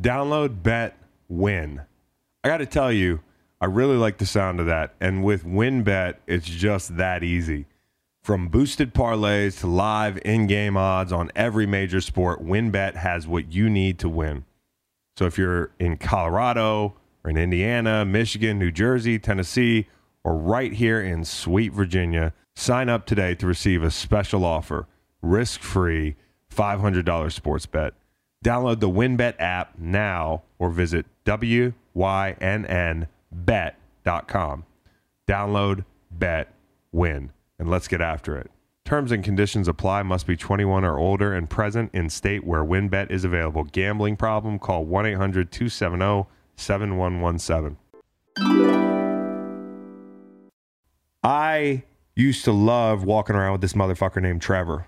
Download, bet, win. I got to tell you, I really like the sound of that. And with WynnBET, it's just that easy. From boosted parlays to live in game odds on every major sport, WynnBET has what you need to win. So if you're in Colorado or in Indiana, Michigan, New Jersey, Tennessee, or right here in sweet Virginia, sign up today to receive a special offer risk free $500 sports bet. Download the WynnBET app now or visit WYNNBet.com. Download, bet, win, and let's get after it. Terms and conditions apply. Must be 21 or older and present in state where WynnBET is available. Gambling problem? Call 1 800 270 7117. I used to love walking around with this motherfucker named Trevor.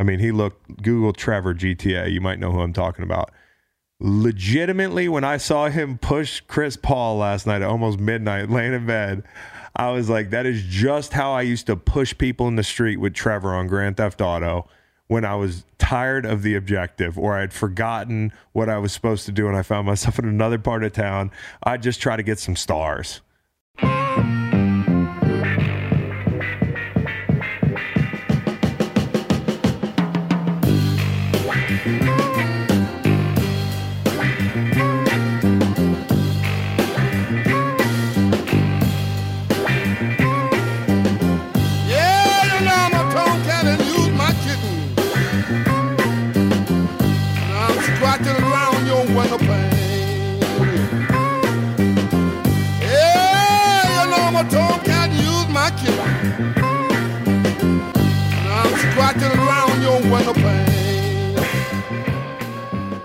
I mean, he looked Google Trevor GTA. You might know who I'm talking about. Legitimately, when I saw him push Chris Paul last night at almost midnight, laying in bed, I was like, that is just how I used to push people in the street with Trevor on Grand Theft Auto when I was tired of the objective or I had forgotten what I was supposed to do and I found myself in another part of town. I'd just try to get some stars.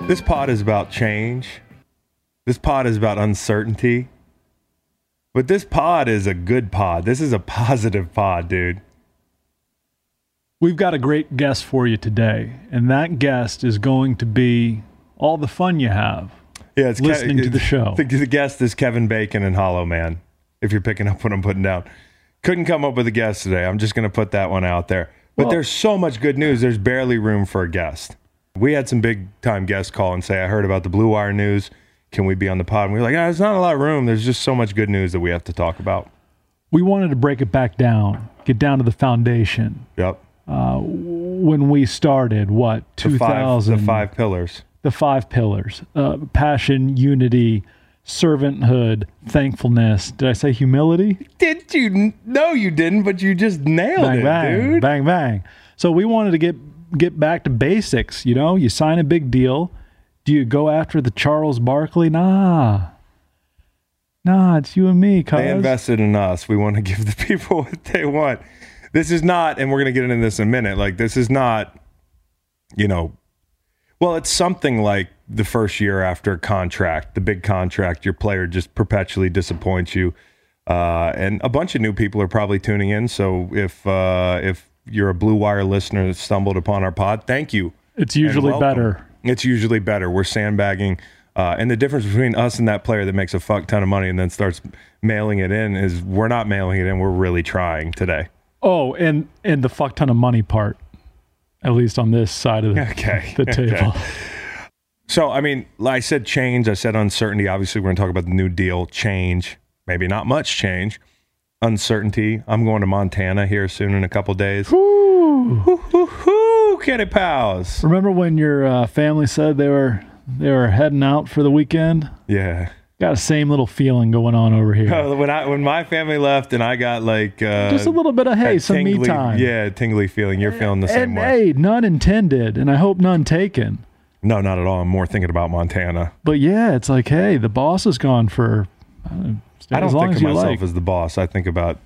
This pod is about change. This pod is about uncertainty. But this pod is a good pod. This is a positive pod, dude. We've got a great guest for you today, and that guest is going to be all the fun you have. Yeah, it's Listening to the show. The, the guest is Kevin Bacon and Hollow Man. If you're picking up what I'm putting down, couldn't come up with a guest today. I'm just going to put that one out there. But Well- there's so much good news. There's barely room for a guest. We had some big time guests call and say, "I heard about the Blue Wire news. Can we be on the pod?" And we were like, ah, "There's not a lot of room. There's just so much good news that we have to talk about." We wanted to break it back down, get down to the foundation. Yep. When we started, what, The five, 2000? the five pillars. the five pillars uh, passion, unity, servanthood, thankfulness. Did I say humility? Did you? No, you didn't. But you just nailed bang it, bang dude. bang bang so we wanted to get get back to basics you know you sign a big deal do you go after the charles barkley nah nah it's you and me cuz They invested in us. We want to give the people what they want. This is not, and we're going to get into this in a minute. Like, this is not, you know, well, it's something like the first year after a contract, the big contract, your player just perpetually disappoints you. Uh, and a bunch of new people are probably tuning in. So if uh, if you're a Blue Wire listener that stumbled upon our pod, thank you. it's usually better It's usually better. We're sandbagging. Uh, and the difference between us and that player that makes a fuck ton of money and then starts mailing it in is we're not mailing it in. We're really trying today. oh and and the fuck ton of money part at least on this side of the, Okay. the table So, I mean, I said change. I said uncertainty. Obviously, we're going to talk about the New Deal, change, maybe not much change, uncertainty. I'm going to Montana here soon in a couple days. Woo, hoo, hoo, kitty pals. remember when your uh, family said they were they were heading out for the weekend Yeah. got the same little feeling going on over here when I when my family left and I got like uh, just a little bit of hey some me time Yeah, tingly feeling. You're feeling the same and way. hey none intended and i hope none taken No, not at all. I'm more thinking about Montana. But yeah, it's like, hey, the boss is gone for I don't think of myself like. as the boss. I think about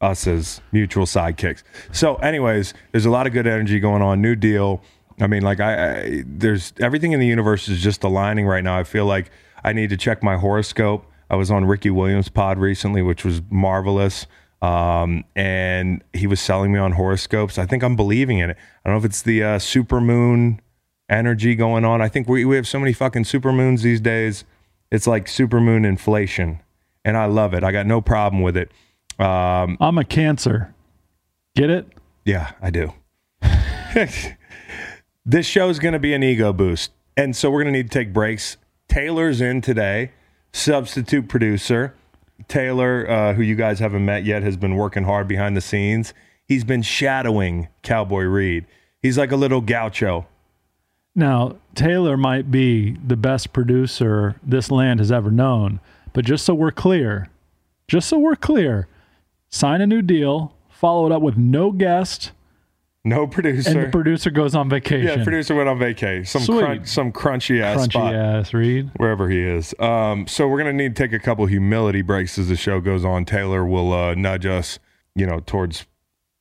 us as mutual sidekicks. So, anyways, there's a lot of good energy going on. New deal. I mean, like I, I there's everything in the universe is just aligning right now. I feel like I need to check my horoscope. I was on Ricky Williams' pod recently, which was marvelous. Um, and he was selling me on horoscopes. I think I'm believing in it. I don't know if it's the uh, super moon energy going on. I think we, we have so many fucking super moons these days. It's like super moon inflation. And I love it. I got no problem with it. Um, I'm a cancer. Get it? yeah, I do. this show is going to be an ego boost. And so we're going to need to take breaks Taylor's in today, substitute producer. Taylor, uh, who you guys haven't met yet, has been working hard behind the scenes. He's been shadowing Cowboy Reed. He's like a little gaucho. Now, Taylor might be the best producer this land has ever known, but just so we're clear, just so we're clear, sign a new deal, follow it up with no guest, No producer, and the producer. goes on vacation. yeah, the producer went on vacay. Some crunch, some crunchy ass Crunchy spot. ass Reed. wherever he is. Um, so we're gonna need to take a couple humility breaks as the show goes on. Taylor will uh, nudge us, you know, towards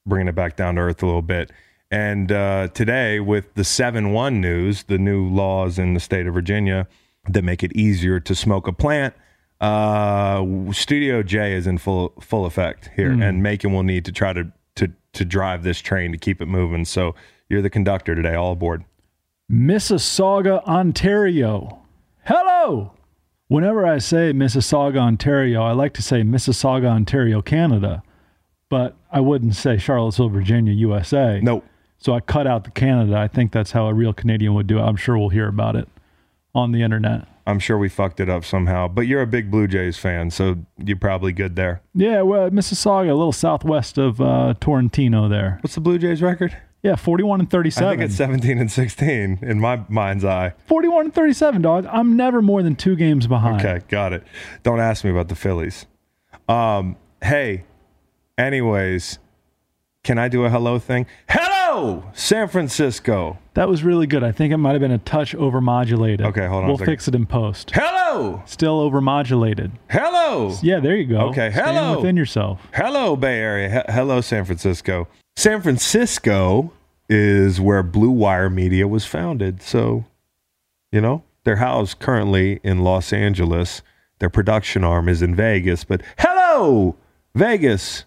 bringing it back down to earth a little bit. And uh, today, with the seven one news, the new laws in the state of Virginia that make it easier to smoke a plant. Uh, Studio J is in full full effect here, and Macon will need to try to to to drive this train to keep it moving. So you're the conductor today. All aboard. Mississauga, Ontario. Hello. Whenever I say Mississauga, Ontario, I like to say Mississauga, Ontario, Canada, but I wouldn't say Charlottesville, Virginia, USA. Nope. So I cut out the Canada. I think that's how a real Canadian would do it. I'm sure we'll hear about it on the internet. I'm sure we fucked it up somehow, but you're a big Blue Jays fan, so you're probably good there. Yeah, well, Mississauga, a little southwest of uh, Torrentino there. What's the Blue Jays record? Yeah, 41 and 37. I think it's 17 and 16 in my mind's eye. 41 and 37, dog. I'm never more than two games behind. Okay, got it. Don't ask me about the Phillies. Um, hey, anyways, can I do a hello thing? Hello, San Francisco. That was really good. I think it might have been a touch overmodulated. Okay, hold on We'll fix it in post. Hello, Still overmodulated. hello. Yeah, there you go. Okay, Staying hello. within yourself. Hello, Bay Area. He- hello, San Francisco. San Francisco is where Blue Wire Media was founded. So, you know, they're housed currently in Los Angeles. Their production arm is in Vegas. But hello, Vegas,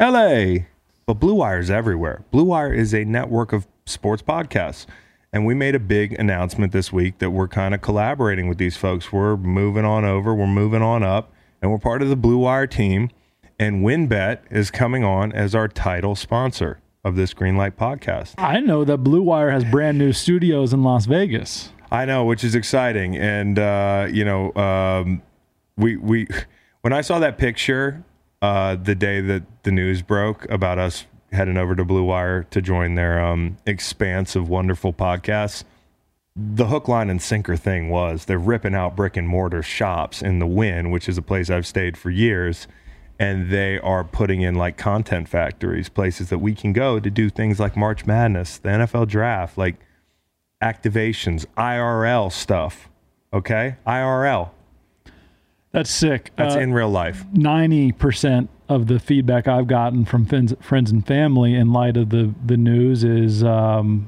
LA. But Blue Wire is everywhere. Blue Wire is a network of sports podcasts. And we made a big announcement this week that we're kind of collaborating with these folks. We're moving on over, we're moving on up, and we're part of the Blue Wire team. And WynnBET is coming on as our title sponsor of this Greenlight podcast. I know that Blue Wire has brand new studios in Las Vegas. I know, which is exciting. And uh, you know, um, we we when I saw that picture uh, the day that the news broke about us heading over to Blue Wire to join their um, expanse of wonderful podcasts. The hook, line, and sinker thing was they're ripping out brick and mortar shops in the Wynn, which is a place I've stayed for years, and they are putting in like content factories, places that we can go to do things like March Madness, the NFL draft, like activations, IRL stuff. Okay, IRL. That's sick. That's Uh, in real life. 90% of the feedback I've gotten from friends, friends and family in light of the, the news is um,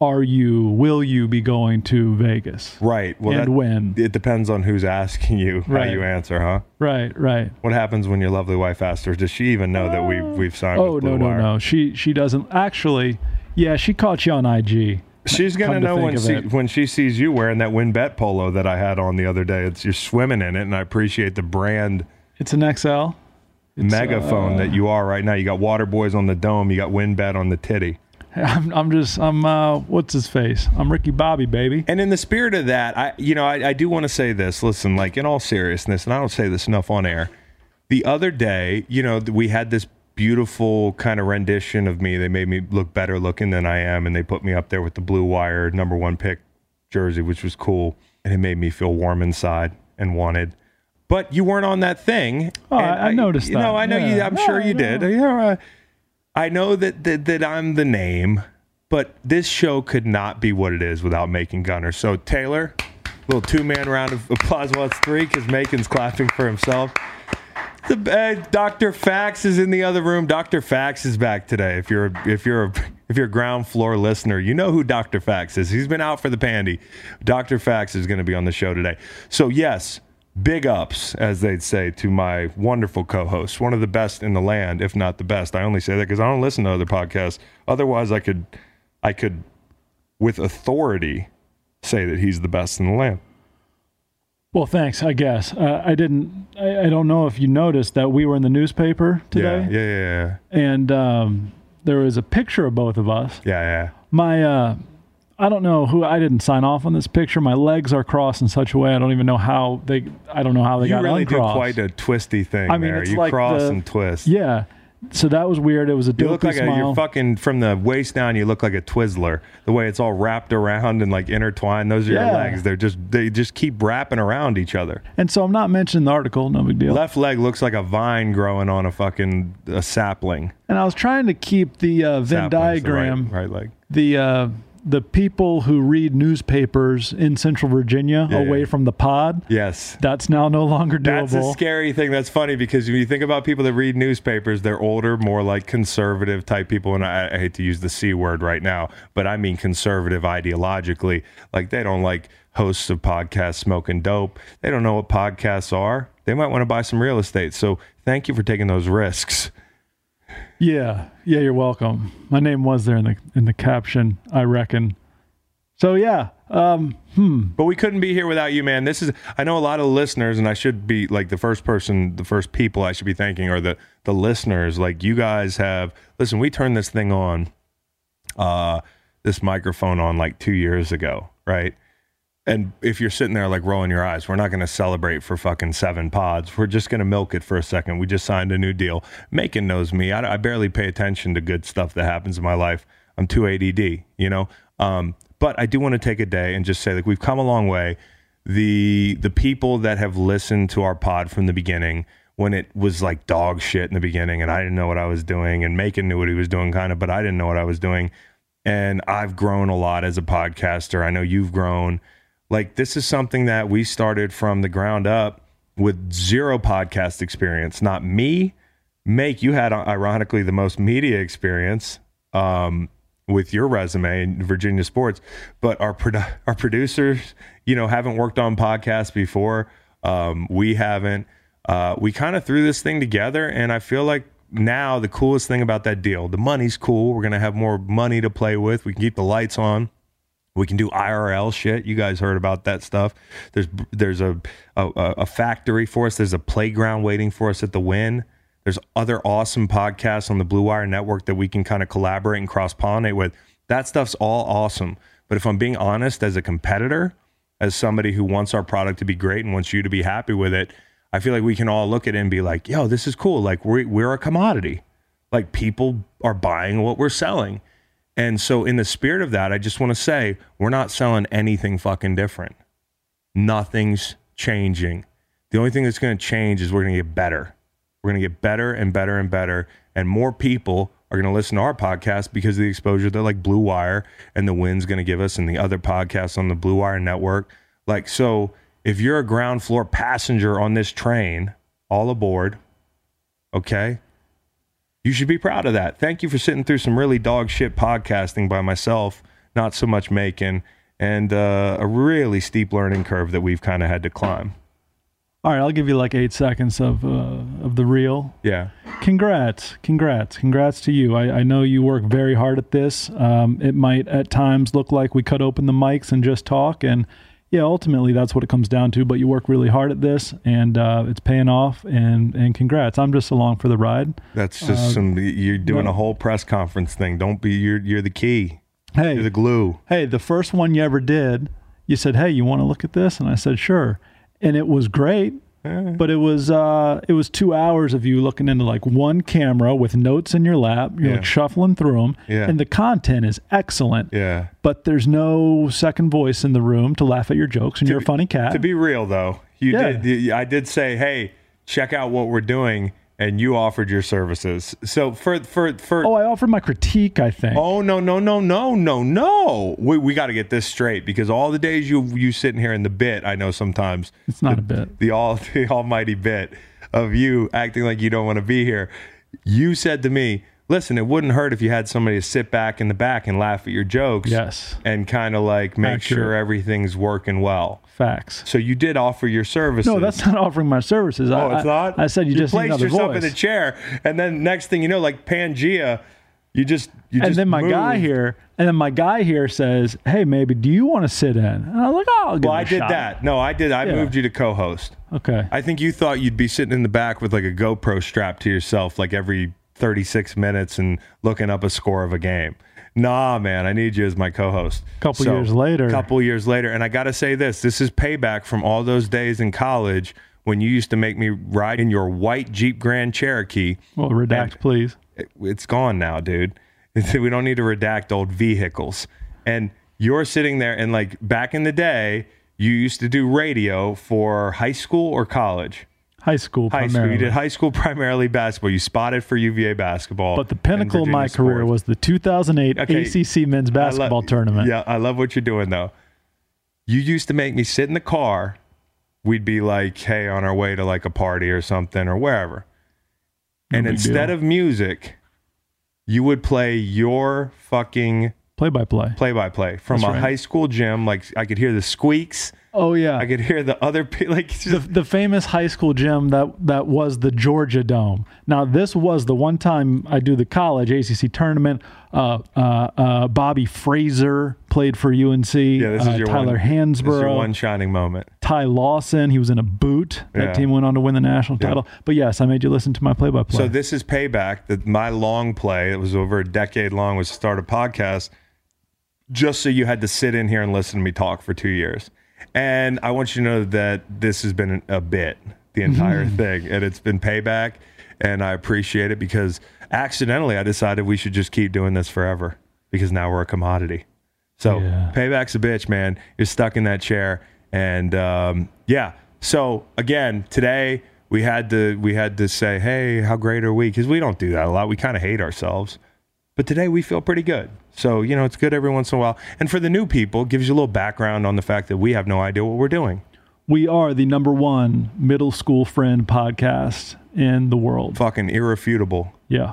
are you, will you be going to Vegas? Right. Well, and that, when? It depends on who's asking you how Right. you answer, huh? Right, right. What happens when your lovely wife asks her? Does she even know that we we've signed? Oh, no, no, Wire? no. She, she doesn't. Actually, yeah, she caught you on IG. She's gonna Come to know when she, it. when she sees you wearing that win WynnBET polo that I had on the other day. It's you're swimming in it, and I appreciate the brand It's an XL. It's, megaphone uh, that you are right now. You got Water Boys on the dome. You got win WynnBET on the titty. I'm, I'm just, I'm, uh, what's his face? I'm Ricky Bobby, baby. And in the spirit of that, I you know I, I do want to say this. Listen, like in all seriousness, and I don't say this enough on air. The other day, you know, we had this beautiful kind of rendition of me. They made me look better looking than I am, and they put me up there with the blue wire number one pick jersey, which was cool, and it made me feel warm inside and wanted. But you weren't on that thing. Oh, I- I noticed that. I know you. I'm sure you did. Yeah, uh, I know that, that that I'm the name, but this show could not be what it is without Macon Gunter. So Taylor, little two man round of applause. Well, it's three because Macon's clapping for himself. The uh, Dr. Fax is in the other room. Dr. Fax is back today. If you're if you're a, if you're a ground floor listener, you know who Dr. Fax is. He's been out for the pandy. Dr. Fax is going to be on the show today. So yes, big ups as they'd say to my wonderful co-host, one of the best in the land, if not the best. I only say that because I don't listen to other podcasts. Otherwise, I could I could with authority say that he's the best in the land. Well, thanks, I guess. Uh, I didn't, I, I don't know if you noticed that we were in the newspaper today. Yeah, yeah, yeah, and um, there was a picture of both of us. yeah, yeah. My, uh, I don't know who I didn't sign off on this picture. My legs are crossed in such a way I don't even know how they. I don't know how they You got really do uncrossed. quite a twisty thing I mean, there. You like cross the- and twist. Yeah. So that was weird. It was a You look like a, smile. you're fucking from the waist down. You look like a Twizzler. The way it's all wrapped around and like intertwined. Those are Yeah. your legs. They're just they just keep wrapping around each other. and so I'm not mentioning the article. No big deal. Left leg looks like a vine growing on a fucking a sapling. and I was trying to keep the uh, Venn Sapling's the diagram. right, right leg. the uh, the people who read newspapers in Central Virginia Yeah, away yeah. from the pod. Yes. That's now no longer doable. That's a scary thing. That's funny because when you think about people that read newspapers, they're older, more like conservative type people. And I, I hate to use the C word right now, but I mean conservative ideologically. Like they don't like hosts of podcasts smoking dope. They don't know what podcasts are. They might want to buy some real estate. So thank you for taking those risks. Yeah, yeah. You're welcome. My name was there in the in the caption. I reckon. So yeah, um, But we couldn't be here without you, man. This is I know a lot of listeners, and I should be like the first person, the first people I should be thanking are the the listeners. Like you guys have listen, we turned this thing on, uh, this microphone on like two years ago, right? And if you're sitting there like rolling your eyes, we're not going to celebrate for fucking seven pods. We're just going to milk it for a second. We just signed a new deal. Macon knows me. I, I barely pay attention to good stuff that happens in my life. I'm too ADD, you know. Um, but I do want to take a day and just say like we've come a long way. The the people that have listened to our pod from the beginning when it was like dog shit in the beginning and I didn't know what I was doing and Macon knew what he was doing kind of, but I didn't know what I was doing. And I've grown a lot as a podcaster. I know you've grown. Like this is something that we started from the ground up with zero podcast experience. Not me, Make. You had uh, ironically the most media experience um, with your resume in Virginia sports, but our produ- our producers, you know, haven't worked on podcasts before. Um, we haven't. Uh, we kind of threw this thing together, and I feel like now the coolest thing about that deal, the money's cool. We're gonna have more money to play with. We can keep the lights on. We can do IRL shit. You guys heard about that stuff. There's there's a a, a factory for us. There's a playground waiting for us at the Wynn. There's other awesome podcasts on the Blue Wire Network that we can kind of collaborate and cross pollinate with. That stuff's all awesome. But if I'm being honest, as a competitor, as somebody who wants our product to be great and wants you to be happy with it, I feel like we can all look at it and be like, "Yo, this is cool. Like we're we're a commodity. Like people are buying what we're selling." And so, in the spirit of that, I just want to say we're not selling anything fucking different. Nothing's changing. The only thing that's going to change is we're going to get better. We're going to get better and better and better. And more people are going to listen to our podcast because of the exposure that like Blue Wire and the Wynn's going to give us and the other podcasts on the Blue Wire network. Like, so if you're a ground floor passenger on this train, all aboard, okay? You should be proud of that. Thank you for sitting through some really dog shit podcasting by myself, not so much Macon, and uh, a really steep learning curve that we've kind of had to climb. All right, I'll give you like eight seconds of uh, of the reel. Yeah. Congrats, congrats, congrats to you. I, I know you work very hard at this. Um, it might at times look like we cut open the mics and just talk, and yeah, ultimately that's what it comes down to. But you work really hard at this, and uh, it's paying off. And and congrats. I'm just along for the ride. That's just some, you're doing no. a whole press conference thing. Don't be, you're, you're the key. Hey, You're the glue. hey, the first one you ever did, you said, "Hey, you want to look at this?" And I said, "Sure." And it was great, but it was uh, it was two hours of you looking into like one camera with notes in your lap. You're Yeah. like shuffling through them, Yeah. and the content is excellent. Yeah. But there's no second voice in the room to laugh at your jokes, and you're a funny cat. To be real though, you Yeah. did. you- I did say, "Hey, check out what we're doing," and you offered your services. So for for for oh, I offered my critique. I think. Oh no no no no no no! We we got to get this straight because all the days you you sitting here in the bit, I know sometimes it's not a bit. the all the almighty bit of you acting like you don't want to be here. You said to me, "Listen, it wouldn't hurt if you had somebody to sit back in the back and laugh at your jokes, Yes, and kind of like make Accurate. sure everything's working well." facts. So you did offer your services. No, that's not offering my services. Oh, I, it's not. I, I said you, just need placed yourself voice. in a chair, and then next thing you know, like Pangea, you just you and just then my guy here, and then my guy here says, "Hey, maybe do you want to sit in?" And I was like, "Oh, I'll give Well, I did shot." that. No, I did. I Yeah. moved you to co-host. Okay. I think you thought you'd be sitting in the back with like a GoPro strapped to yourself, like every 36 minutes, and looking up a score of a game. Nah, man, I need you as my co-host. Couple years later. A couple years later, and I got to say this: this is payback from all those days in college when you used to make me ride in your white Jeep Grand Cherokee. Well, redact, please. It- It's gone now, dude. We don't need to redact old vehicles. And you're sitting there, and like back in the day, you used to do radio for high school or college. High school, High school. You did high school primarily basketball. You spotted for UVA basketball. But the pinnacle of my career sports. was the 2008 Okay. ACC men's I lo- basketball tournament. Yeah, I love what you're doing though. You used to make me sit in the car. We'd be like, hey, on our way to like a party or something or wherever. No and instead deal. of music, you would play your fucking play by play. play by play from That's a right. high school gym. Like I could hear the squeaks. Oh yeah, I could hear the other like it's the, the famous high school gym that that was the Georgia Dome. Now this was the one time I do the college ACC tournament. Uh, uh, uh, Bobby Frasor played for UNC. yeah, this uh, is your Tyler one, This is Hansbrough. your one shining moment. Ty Lawson. He was in a boot. That Yeah. team went on to win the national title. But yes, I made you listen to my play-by-play. So this is payback. That my long play that was over a decade long was to start a podcast, just so you had to sit in here and listen to me talk for two years. And I want you to know that this has been a bit the entire thing, and it's been payback. And I appreciate it because accidentally I decided we should just keep doing this forever because now we're a commodity. So Yeah. payback's a bitch, man. You're stuck in that chair, and um, yeah. So again, today we had to we had to say, hey, how great are we? Because we don't do that a lot. We kind of hate ourselves, but today we feel pretty good. So you know, it's good every once in a while. And for the new people, gives you a little background on the fact that we have no idea what we're doing. we are the number one middle school friend podcast in the world. Fucking irrefutable, Yeah.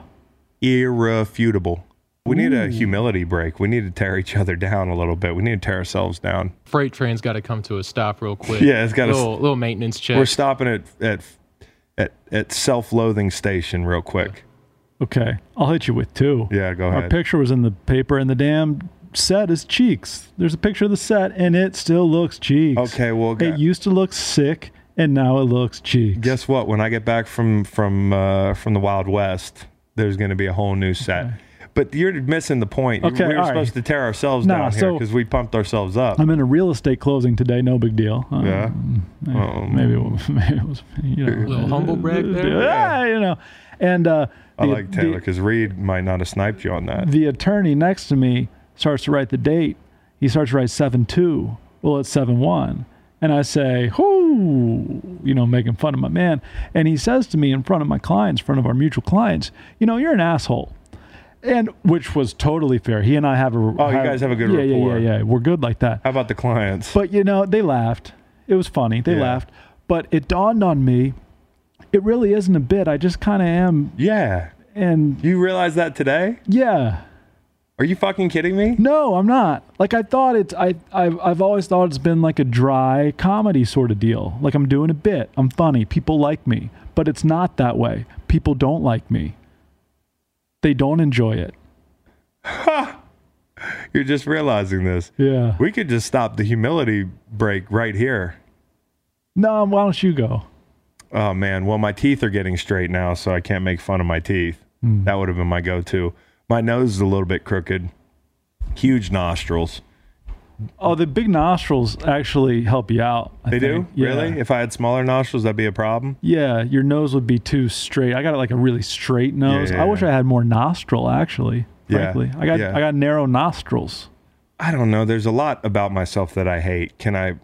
irrefutable. We need a humility break. We need to tear each other down a little bit. We need to tear ourselves down. Freight train's got to come to a stop real quick. Yeah, it's gotta- little, little maintenance check. We're stopping at at at, at self-loathing station real quick. Okay. I'll hit you with two. Yeah, go ahead. Our picture was in the paper, and the damn set is cheeks. There's a picture of the set, and it still looks cheeks. Okay, well, gu- it used to look sick, and now it looks cheeks. guess what? When I get back from from uh, from the Wild West, there's going to be a whole new set. But you're missing the point. Okay, we were all right. supposed to tear ourselves Nah, down here so- because we pumped ourselves up. I'm in a real estate closing today. No big deal. Uh, yeah. eh, Um, maybe, it was, maybe it was, you know. little humble brag there. Yeah, you know. And uh, I the- like Taylor because Reed might not have sniped you on that. the attorney next to me starts to write the date. He starts to write 7 2. Well, it's 7 1. And I say, whoo, you know, making fun of my man. And he says to me in front of my clients, in front of our mutual clients, you know, you're an asshole. And which was totally fair. He and I have a. Oh, you guys have a good yeah, rapport. Yeah, yeah, yeah. We're good like that. How about the clients? But you know, they laughed. It was funny. They Yeah. laughed. But it dawned on me, it really isn't a bit. I just kind of am. yeah. And You realize that today? yeah, Are you fucking kidding me? no, I'm not. Like I thought it's. I I've, I've always thought it's been like a dry comedy sort of deal. Like I'm doing a bit. I'm funny. People like me. But it's not that way. People don't like me. They don't enjoy it. Ha! You're just realizing this. Yeah. We could just stop the humility break right here. No, why don't you go? Oh man, well my teeth are getting straight now, so I can't make fun of my teeth. Hmm. That would have been my go-to. My nose is a little bit crooked. Huge nostrils. Oh, the big nostrils actually help you out. I They do? Yeah. Really? If I had smaller nostrils, that'd be a problem. Yeah, your nose would be too straight. I got like a really straight nose. yeah, I wish yeah. I had more nostril actually. Yeah, Frankly, I got yeah. I got narrow nostrils. I don't know. There's a lot about myself that I hate. Can I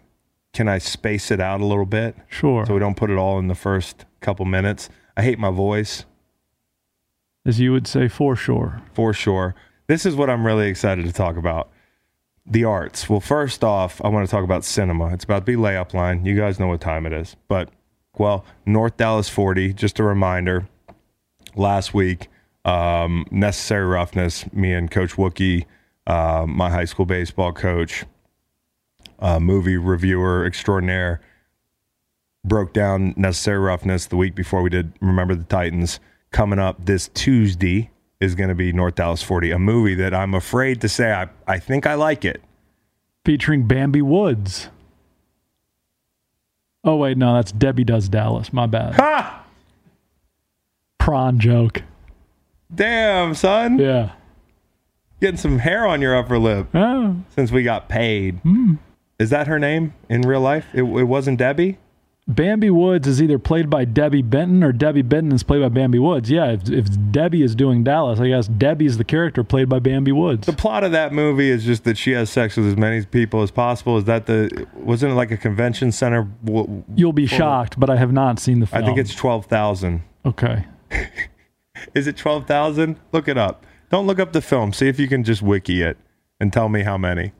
can I space it out a little bit Sure. so we don't put it all in the first couple minutes? I hate my voice. As you would say, for sure. for sure. This is what I'm really excited to talk about. The arts. Well, first off, I want to talk about cinema. It's about to be layup line. You guys know what time it is. But, well, North Dallas 40, just a reminder. Last week, um, Necessary Roughness, me and Coach Wookie, uh, my high school baseball coach, uh, movie reviewer extraordinaire, broke down Necessary Roughness the week before we did Remember the Titans. Coming up this Tuesday is going to be North Dallas 40, a movie that I'm afraid to say I, I think I like it. Featuring Bambi Woods. Oh wait, no, that's Debbie Does Dallas. My bad. Ha! Prawn joke. Damn, son. Yeah. Getting some hair on your upper lip Oh, since we got paid. Is that her name in real life? It, it wasn't Debbie? Bambi Woods is either played by Debbie Benton or Debbie Benton is played by Bambi Woods. Yeah, if, if Debbie is doing Dallas, I guess Debbie's the character played by Bambi Woods. The plot of that movie is just that she has sex with as many people as possible. Is that the, wasn't it like a convention center? You'll be shocked, but I have not seen the film. I think it's 12,000. okay. Is it 12,000? Look it up. Don't look up the film. See if you can just wiki it and tell me how many.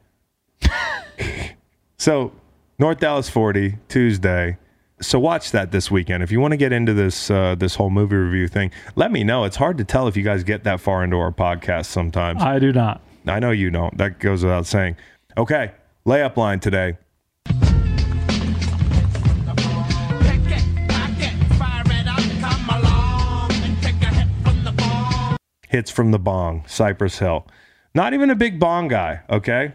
So, North Dallas 40, Tuesday. So watch that this weekend. If you want to get into this uh, this whole movie review thing, let me know. It's hard to tell if you guys get that far into our podcast sometimes. I do not. I know you don't. That goes without saying. Okay, layup line today. Pick it, pack it, fire it up, come along and take a hit from the ball. hits from the bong, Cypress Hill. Not even a big bong guy, okay?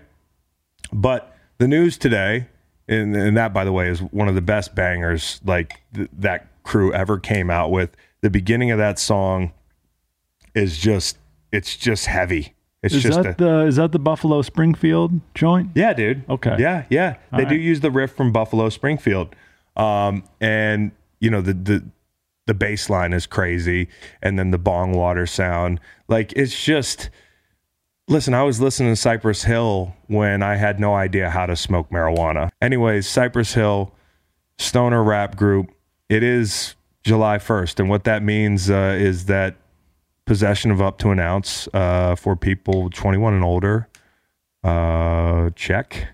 But the news today, and, and that, by the way, is one of the best bangers like th- that crew ever came out with. The beginning of that song is just, it's just heavy. It's Is just that a, the is that the Buffalo Springfield joint? yeah, dude. Okay. Yeah, yeah. They do use the riff from Buffalo Springfield. Um, and you know, the the the bass line is crazy, and then the bong water sound. Like it's just listen, I was listening to Cypress Hill when I had no idea how to smoke marijuana. Anyways, Cypress Hill, stoner rap group. It is July 1st. And what that means uh, is that possession of up to an ounce uh, for people 21 and older uh, check.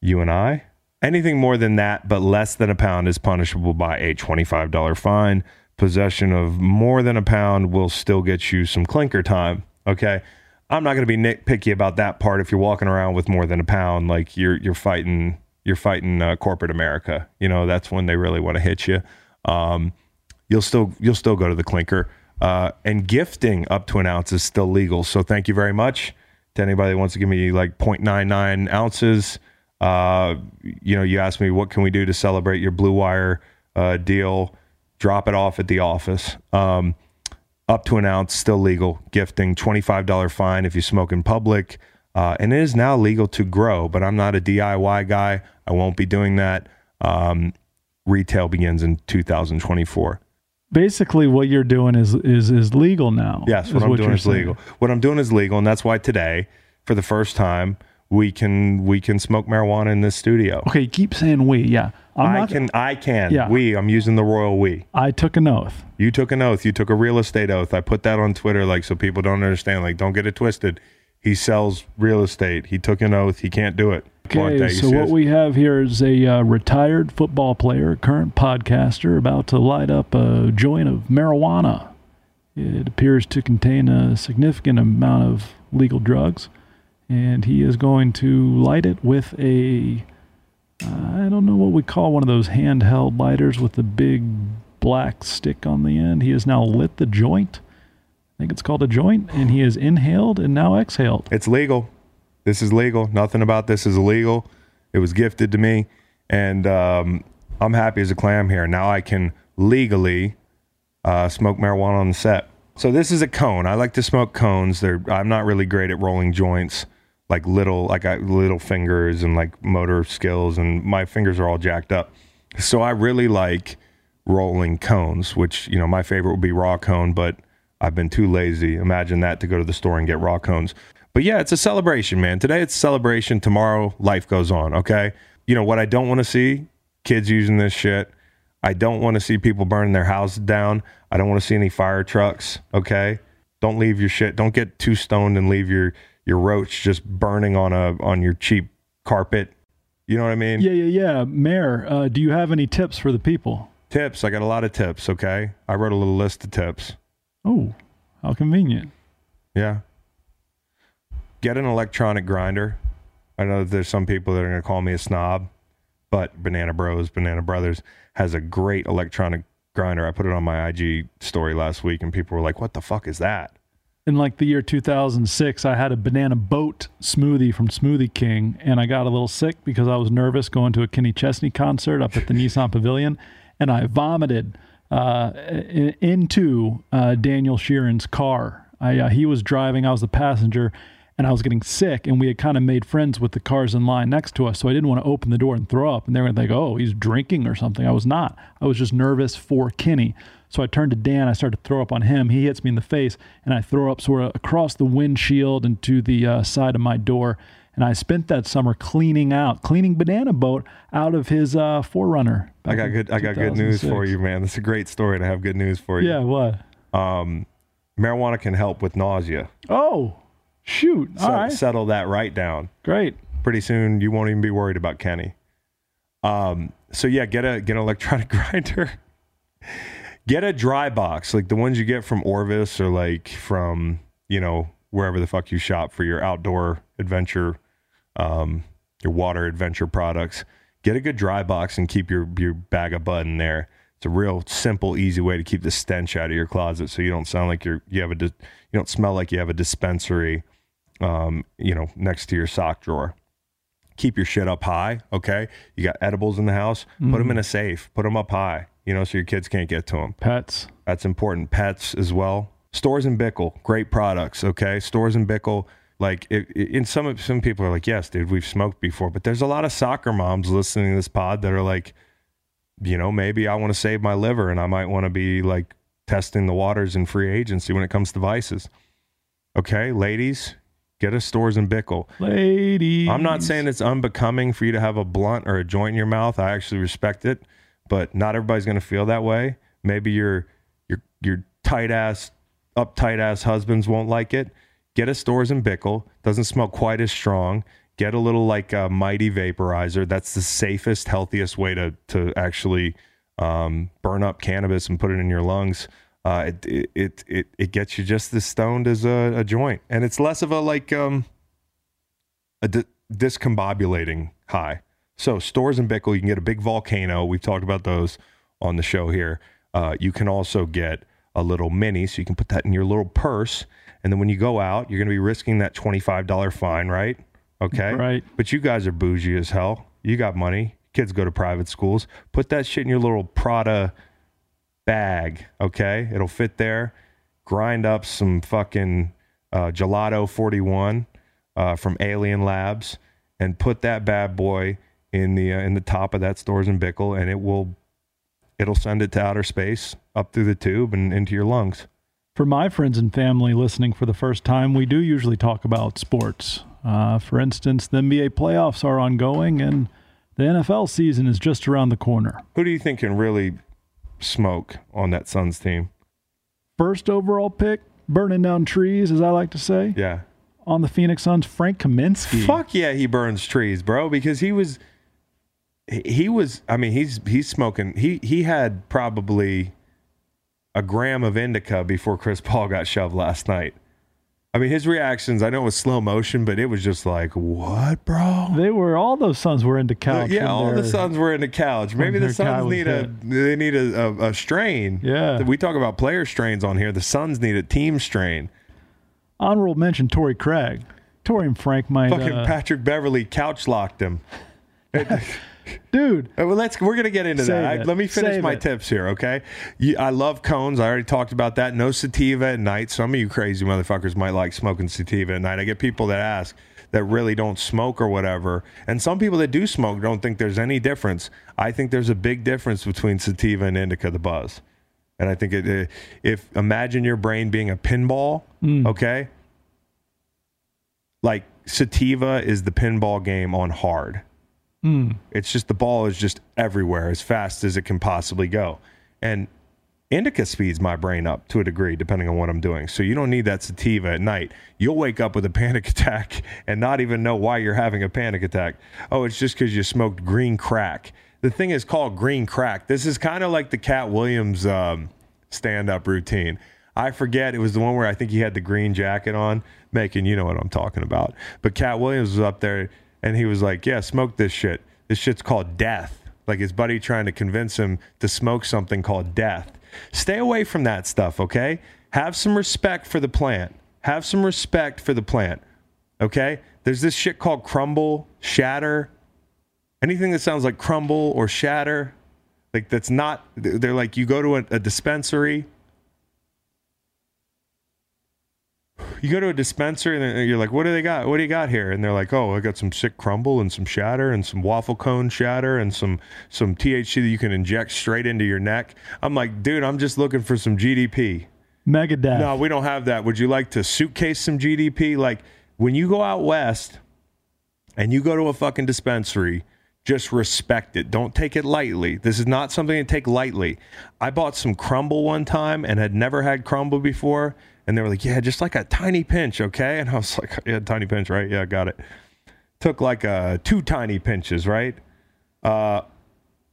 You and I. Anything more than that, but less than a pound, is punishable by a $25 fine. Possession of more than a pound will still get you some clinker time. Okay. I'm not going to be nitpicky about that part. If you're walking around with more than a pound, like you're you're fighting you're fighting uh, corporate America. You know that's when they really want to hit you. Um, you'll still you'll still go to the clinker. Uh, and gifting up to an ounce is still legal. So thank you very much to anybody that wants to give me like 0.99 ounces. Uh, you know, you asked me what can we do to celebrate your Blue Wire uh, deal. Drop it off at the office. Um, up to an ounce, still legal. Gifting, $25 fine if you smoke in public. Uh, and it is now legal to grow, but I'm not a DIY guy. I won't be doing that. Um, retail begins in 2024. Basically, what you're doing is is is legal now. Yes, what I'm doing you're is saying. legal. What I'm doing is legal, and that's why today, for the first time, we can we can smoke marijuana in this studio. Okay, keep saying we. Yeah, I'm I can I can. Yeah. We, I'm using the royal we. I took an oath. You took an oath. You took a real estate oath. I put that on Twitter, like so people don't understand. Like, don't get it twisted. He sells real estate. He took an oath. He can't do it. Okay, so what we have here is a uh, retired football player, current podcaster, about to light up a joint of marijuana. It appears to contain a significant amount of legal drugs, and he is going to light it with a I don't know what we call one of those handheld lighters with the big black stick on the end. He has now lit the joint. I think it's called a joint, and he has inhaled and now exhaled. It's legal. This is legal. Nothing about this is illegal. It was gifted to me, and um, I'm happy as a clam here. Now I can legally uh, smoke marijuana on the set. So this is a cone. I like to smoke cones. They're I'm not really great at rolling joints, like little like I little fingers and like motor skills, and my fingers are all jacked up. So I really like rolling cones, which you know my favorite would be raw cone, but I've been too lazy. Imagine that to go to the store and get raw cones. But yeah, it's a celebration, man. Today it's celebration. Tomorrow life goes on. Okay. You know what I don't want to see? Kids using this shit. I don't want to see people burning their houses down. I don't want to see any fire trucks. Okay. Don't leave your shit. Don't get too stoned and leave your your roach just burning on a on your cheap carpet. You know what I mean? Yeah, yeah, yeah. Mayor, uh, do you have any tips for the people? Tips. I got a lot of tips. Okay. I wrote a little list of tips. Oh, how convenient. Yeah. Get an electronic grinder. I know that there's some people that are going to call me a snob, but Banana Bros, Banana Brothers has a great electronic grinder. I put it on my IG story last week and people were like, what the fuck is that? In like the year 2006, I had a banana boat smoothie from Smoothie King, and I got a little sick because I was nervous going to a Kenny Chesney concert up at the Nissan Pavilion, and I vomited uh, into uh, Daniel Sheeran's car I uh, he was driving, I was the passenger, and I was getting sick, and we had kind of made friends with the cars in line next to us, so I didn't want to open the door and throw up, and they were think, oh, he's drinking or something. I was not. I was just nervous for Kenny. So I turned to Dan. I started to throw up on him. He hits me in the face, and I throw up sort of across the windshield and to the uh, side of my door. And I spent that summer cleaning out, cleaning Banana Boat out of his uh, 4Runner. I got good. I got good news for you, man. That's a great story, and I have good news for you. Yeah, what? marijuana can help with nausea. Oh, shoot. All So right. settle that right down. Great. Pretty soon, you won't even be worried about Kenny. Um. So yeah, get a get an electronic grinder. Get a dry box, like the ones you get from Orvis or like from you know wherever the fuck you shop for your outdoor adventure, um, your water adventure products. Get a good dry box and keep your your bag of bud in there. It's a real simple, easy way to keep the stench out of your closet, so you don't sound like you're you have a you don't smell like you have a dispensary, um, you know, next to your sock drawer keep your shit up high. Okay. You got edibles in the house, put them in a safe, put them up high, you know, so your kids can't get to them. Pets. That's important. Pets as well. Storz and Bickel, great products. Okay. Storz and Bickel, like, it, it- in some, some people are like, yes, dude, we've smoked before, but there's a lot of soccer moms listening to this pod that are like, you know, maybe I want to save my liver and I might want to be like testing the waters in free agency when it comes to vices. Okay. Ladies, get a Storz and Bickel. Ladies. I'm not saying it's unbecoming for you to have a blunt or a joint in your mouth. I actually respect it, but not everybody's going to feel that way. Maybe your your your tight ass, uptight ass husbands won't like it. Get a Storz and Bickel. Doesn't smell quite as strong. Get a little like a mighty vaporizer. That's the safest, healthiest way to to actually um, burn up cannabis and put it in your lungs. Uh, it, it it it gets you just as stoned as a, a joint, and it's less of a like um a di- discombobulating high. So Storz and Bickel, you can get a big volcano. We've talked about those on the show here. Uh, you can also get a little mini, so you can put that in your little purse. And then when you go out, you're going to be risking that twenty-five dollar fine, right? Okay, Right. But you guys are bougie as hell. You got money. Kids go to private schools. Put that shit in your little Prada bag. Okay, it'll fit there. Grind up some fucking uh, gelato 41 uh, from Alien Labs and put that bad boy in the uh, in the top of that Storz and Bickel, and it will it'll send it to outer space up through the tube and into your lungs. For my friends and family listening for the first time, we do usually talk about sports. Uh, for instance, the NBA playoffs are ongoing and the NFL season is just around the corner. Who do you think can really smoke on that Suns team? First overall pick, burning down trees, as I like to say, Yeah. on the Phoenix Suns, Frank Kaminsky. Fuck yeah, he burns trees, bro, because he was he- was I mean, he's he's smoking. He he had probably a gram of indica before Chris Paul got shoved last night. I mean, his reactions, I know it was slow motion, but it was just like, "What, bro?" They were all those Suns were into couch. yeah, all the their- Suns were in the couch. Maybe the Suns need a hit. they need a, a, a strain. Yeah. we talk about player strains on here. The Suns need a team strain. Honorable mention, Torrey Craig. Torrey and Frank might. Fucking uh, Patrick Beverley couch locked him. dude, Uh, Well, let's. We're gonna get into that. I- let me finish Save my it. tips here, okay? You, I love cones. I already talked about that. No sativa at night. Some of you crazy motherfuckers might like smoking sativa at night. I get people that ask that really don't smoke or whatever, and some people that do smoke don't think there's any difference. I think there's a big difference between sativa and indica, the buzz, and I think it. If imagine your brain being a pinball, okay, like sativa is the pinball game on hard. It's just the ball is just everywhere as fast as it can possibly go. And indica speeds my brain up to a degree, depending on what I'm doing. So you don't need that sativa at night. You'll wake up with a panic attack and not even know why you're having a panic attack. Oh, it's just because you smoked green crack. The thing is called green crack. This is kind of like the Katt Williams um, stand up routine. I forget. It was the one where I think he had the green jacket on. Macon, you know what I'm talking about. But Katt Williams was up there and he was like, Yeah, smoke this shit. This shit's called death. Like his buddy trying to convince him to smoke something called death. Stay away from that stuff, okay? Have some respect for the plant. Have some respect for the plant, okay? There's this shit called crumble, shatter. Anything that sounds like crumble or shatter, like that's not, they're like you go to a, a dispensary you go to a dispenser and you're like, what do they got? What do you got here? And they're like, oh, I got some sick crumble and some shatter and some waffle cone shatter and some some THC that you can inject straight into your neck. I'm like, dude, I'm just looking for some GDP. Megadeth. No, we don't have that. Would you like to suitcase some GDP? Like when you go out west and you go to a fucking dispensary, just respect it. Don't take it lightly. This is not something to take lightly. I bought some crumble one time and had never had crumble before. And they were like, yeah, just like a tiny pinch, okay? And I was like, yeah, tiny pinch, right? Yeah, got it. Took like uh, two tiny pinches, right? Uh,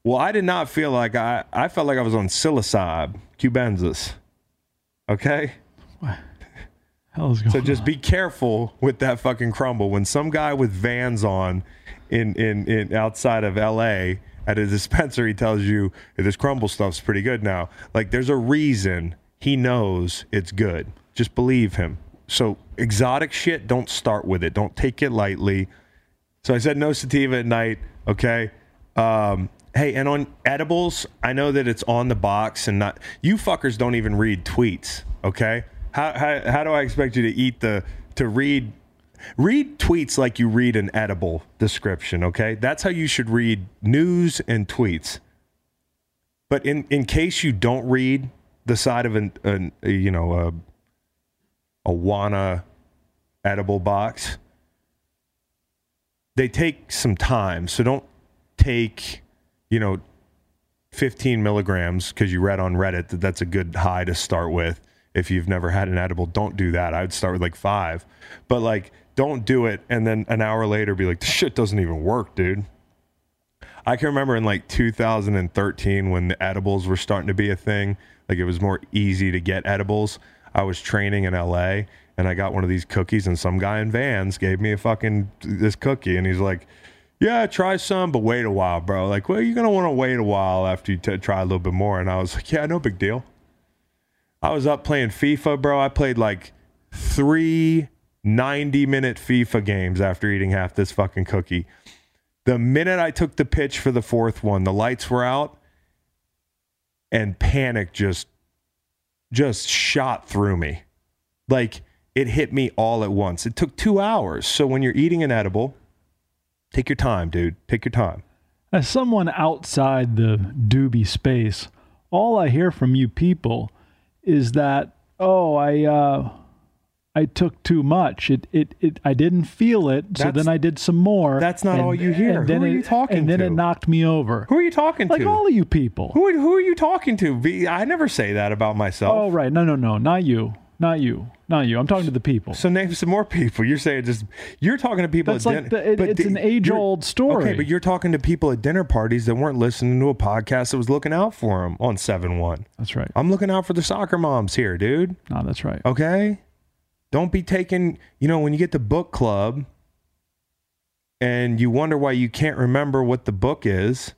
well, I did not feel like I, I felt like I was on psilocybe, cubensis. Okay? Hell is going So just be careful with that fucking crumble. When some guy with vans on in in, in outside of LA at a dispensary tells you "Hey, this crumble stuff's pretty good now, like there's a reason he knows it's good. Just believe him. So exotic shit, don't start with it. Don't take it lightly. So I said no sativa at night. Okay. Um, hey, and on edibles, I know that it's on the box and not. You fuckers don't even read tweets. Okay. How how how do I expect you to eat the to read read tweets like you read an edible description? Okay, that's how you should read news and tweets. But in in case you don't read the side of an, an you know a a Wana edible box, they take some time. So don't take, you know, 15 milligrams because you read on Reddit that that's a good high to start with. If you've never had an edible, don't do that. I would start with like five, but like don't do it and then an hour later be like, this shit doesn't even work, dude. I can remember in like 2013 when the edibles were starting to be a thing. Like it was more easy to get edibles. I was training in LA and I got one of these cookies and some guy in Vans gave me a fucking this cookie and he's like, "Yeah, try some, but wait a while, bro." Like, well, you're gonna want to wait a while after you t- try a little bit more. And I was like, "Yeah, no big deal." I was up playing FIFA, bro. I played like three 90 minute FIFA games after eating half this fucking cookie. The minute I took the pitch for the fourth one, the lights were out and panic just just shot through me. Like it hit me all at once. It took 2 hours. So when you're eating an edible, take your time, dude. Take your time. As someone outside the doobie space, all I hear from you people is that, oh, I uh I took too much. It it, it I didn't feel it, so then I did some more. that's not all you hear. Who are it, you talking And then to? it knocked me over. Who are you talking like to? Like all of you people. who, who are you talking to? I never say that about myself. Oh right, no no no, not you, not you, not you. I'm talking to the people. So name some more people. You're saying just you're talking to people That's at like dinner. the- it- but it's di- an age-old story. Okay, but you're talking to people at dinner parties that weren't listening to a podcast that was looking out for them on seven one. That's right. I'm looking out for the soccer moms here, dude. No, that's right. Okay, don't be taking. You know when you get to book club, and you wonder why you can't remember what the book is.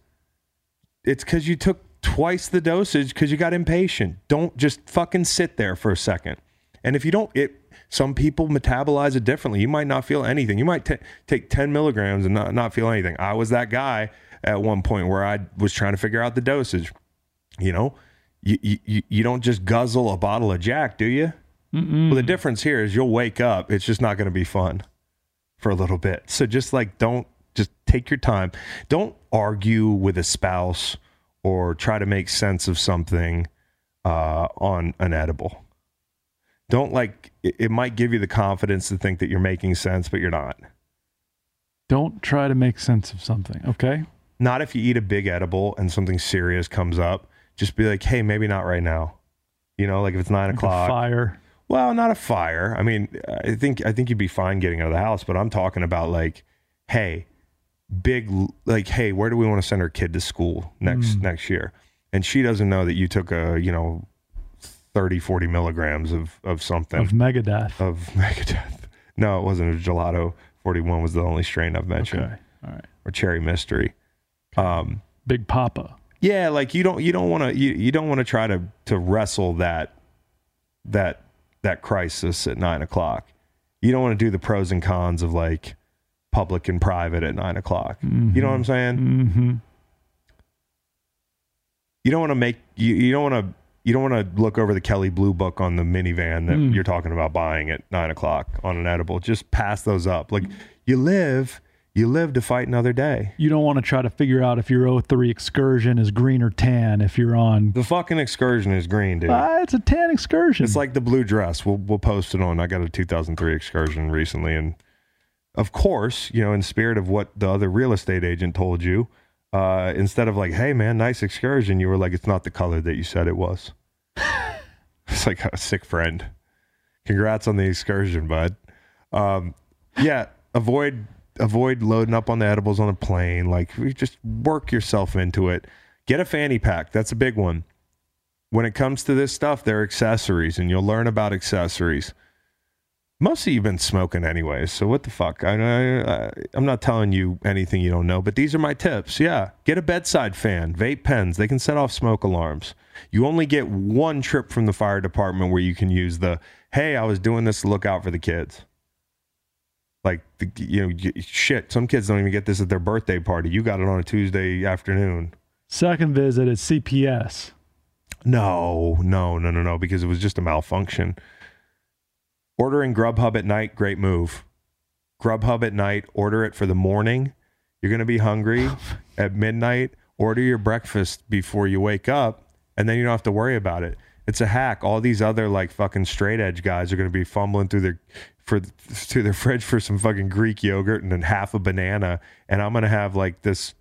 It's because you took twice the dosage because you got impatient. Don't just fucking sit there for a second. And if you don't, it some people metabolize it differently. You might not feel anything. You might ta take 10 milligrams and not, not feel anything. I was that guy at one point where I was trying to figure out the dosage. You know, you, you, you don't just guzzle a bottle of Jack, do you? Well, the difference here is you'll wake up. It's just not going to be fun for a little bit. So just like don't just take your time. Don't argue with a spouse or try to make sense of something uh, on an edible. Don't like it, it might give you the confidence to think that you're making sense, but you're not. Don't try to make sense of something. Okay. Not if you eat a big edible and something serious comes up. Just be like, hey, maybe not right now. You know, like if it's nine Like o'clock. fire. Well, not a fire. I mean, I think I think you'd be fine getting out of the house, but I'm talking about like, hey, big like, hey, where do we want to send our kid to school next next year? And she doesn't know that you took a, you know, 30, 40 milligrams of of something Of Megadeth. of Megadeth. No, it wasn't. A gelato 41 was the only strain I've mentioned, Okay. All right. or cherry mystery. Um, Big Papa. yeah, like you don't you don't want to you, you don't want to try to to wrestle that that that crisis at nine o'clock. You don't want to do the pros and cons of like public and private at nine o'clock. You know what I'm saying? Mm-hmm. You don't want to make you you don't want to you don't want to look over the Kelly Blue Book on the minivan that Hmm. you're talking about buying at nine o'clock on an edible. Just pass those up. Like you live, you live to fight another day. You don't want to try to figure out if your 03 excursion is green or tan if you're on. The fucking excursion is green, dude. Ah, it's a tan excursion. It's like the blue dress. We'll we'll post it on. I got a 2003 excursion recently, and of course, you know, in spirit of what the other real estate agent told you, uh, instead of like, "Hey, man, nice excursion," you were like, "It's not the color that you said it was." it's like a sick friend. Congrats on the excursion, bud. Um, yeah, avoid avoid loading up on the edibles on a plane. Like, just work yourself into it. Get a fanny pack. That's a big one when it comes to this stuff, they're accessories, and you'll learn about accessories. Most of you've been smoking anyways, so what the fuck? I, I, I'm not telling you anything you don't know, but these are my tips. Yeah, get a bedside fan, vape pens. They can set off smoke alarms. You only get one trip from the fire department where you can use the "Hey, I was doing this to look out for the kids." The, you know, shit. Some kids don't even get this at their birthday party. You got it on a Tuesday afternoon. Second visit at CPS. No, no, no, no, no, because it was just a malfunction. Ordering Grubhub at night, great move. Grubhub at night, order it for the morning. You're going to be hungry at midnight. Order your breakfast before you wake up, and then you don't have to worry about it. It's a hack. All these other like fucking straight edge guys are going to be fumbling through their for through their fridge for some fucking Greek yogurt and then half a banana, and I'm going to have like this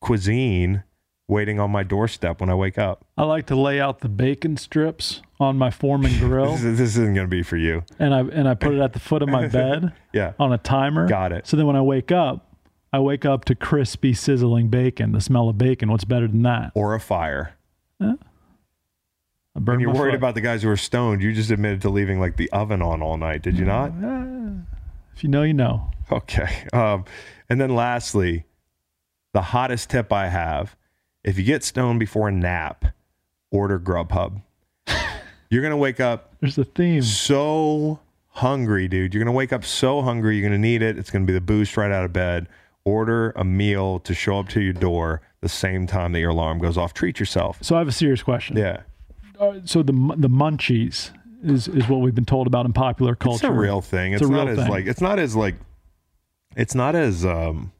cuisine waiting on my doorstep when I wake up. I like to lay out the bacon strips on my Foreman grill, This, this isn't going to be for you. and I and I put it at the foot of my bed Yeah. on a timer. Got it. So then when I wake up, I wake up to crispy, sizzling bacon. The smell of bacon. What's better than that? Or a fire. Burn And you're worried foot. about the guys who are stoned. You just admitted to leaving like the oven on all night. Did you not? If you know, you know. Okay. Um, and then lastly, the hottest tip I have if you get stoned before a nap, order Grubhub. You're going to wake up There's a theme. so hungry, dude. You're going to wake up so hungry. You're going to need it. It's going to be the boost right out of bed. Order a meal to show up to your door the same time that your alarm goes off. Treat yourself. So I have a serious question. Yeah. Uh, so the the munchies is is what we've been told about in popular culture. It's a real thing. It's, It's a not as thing. like it's not as like it's not as um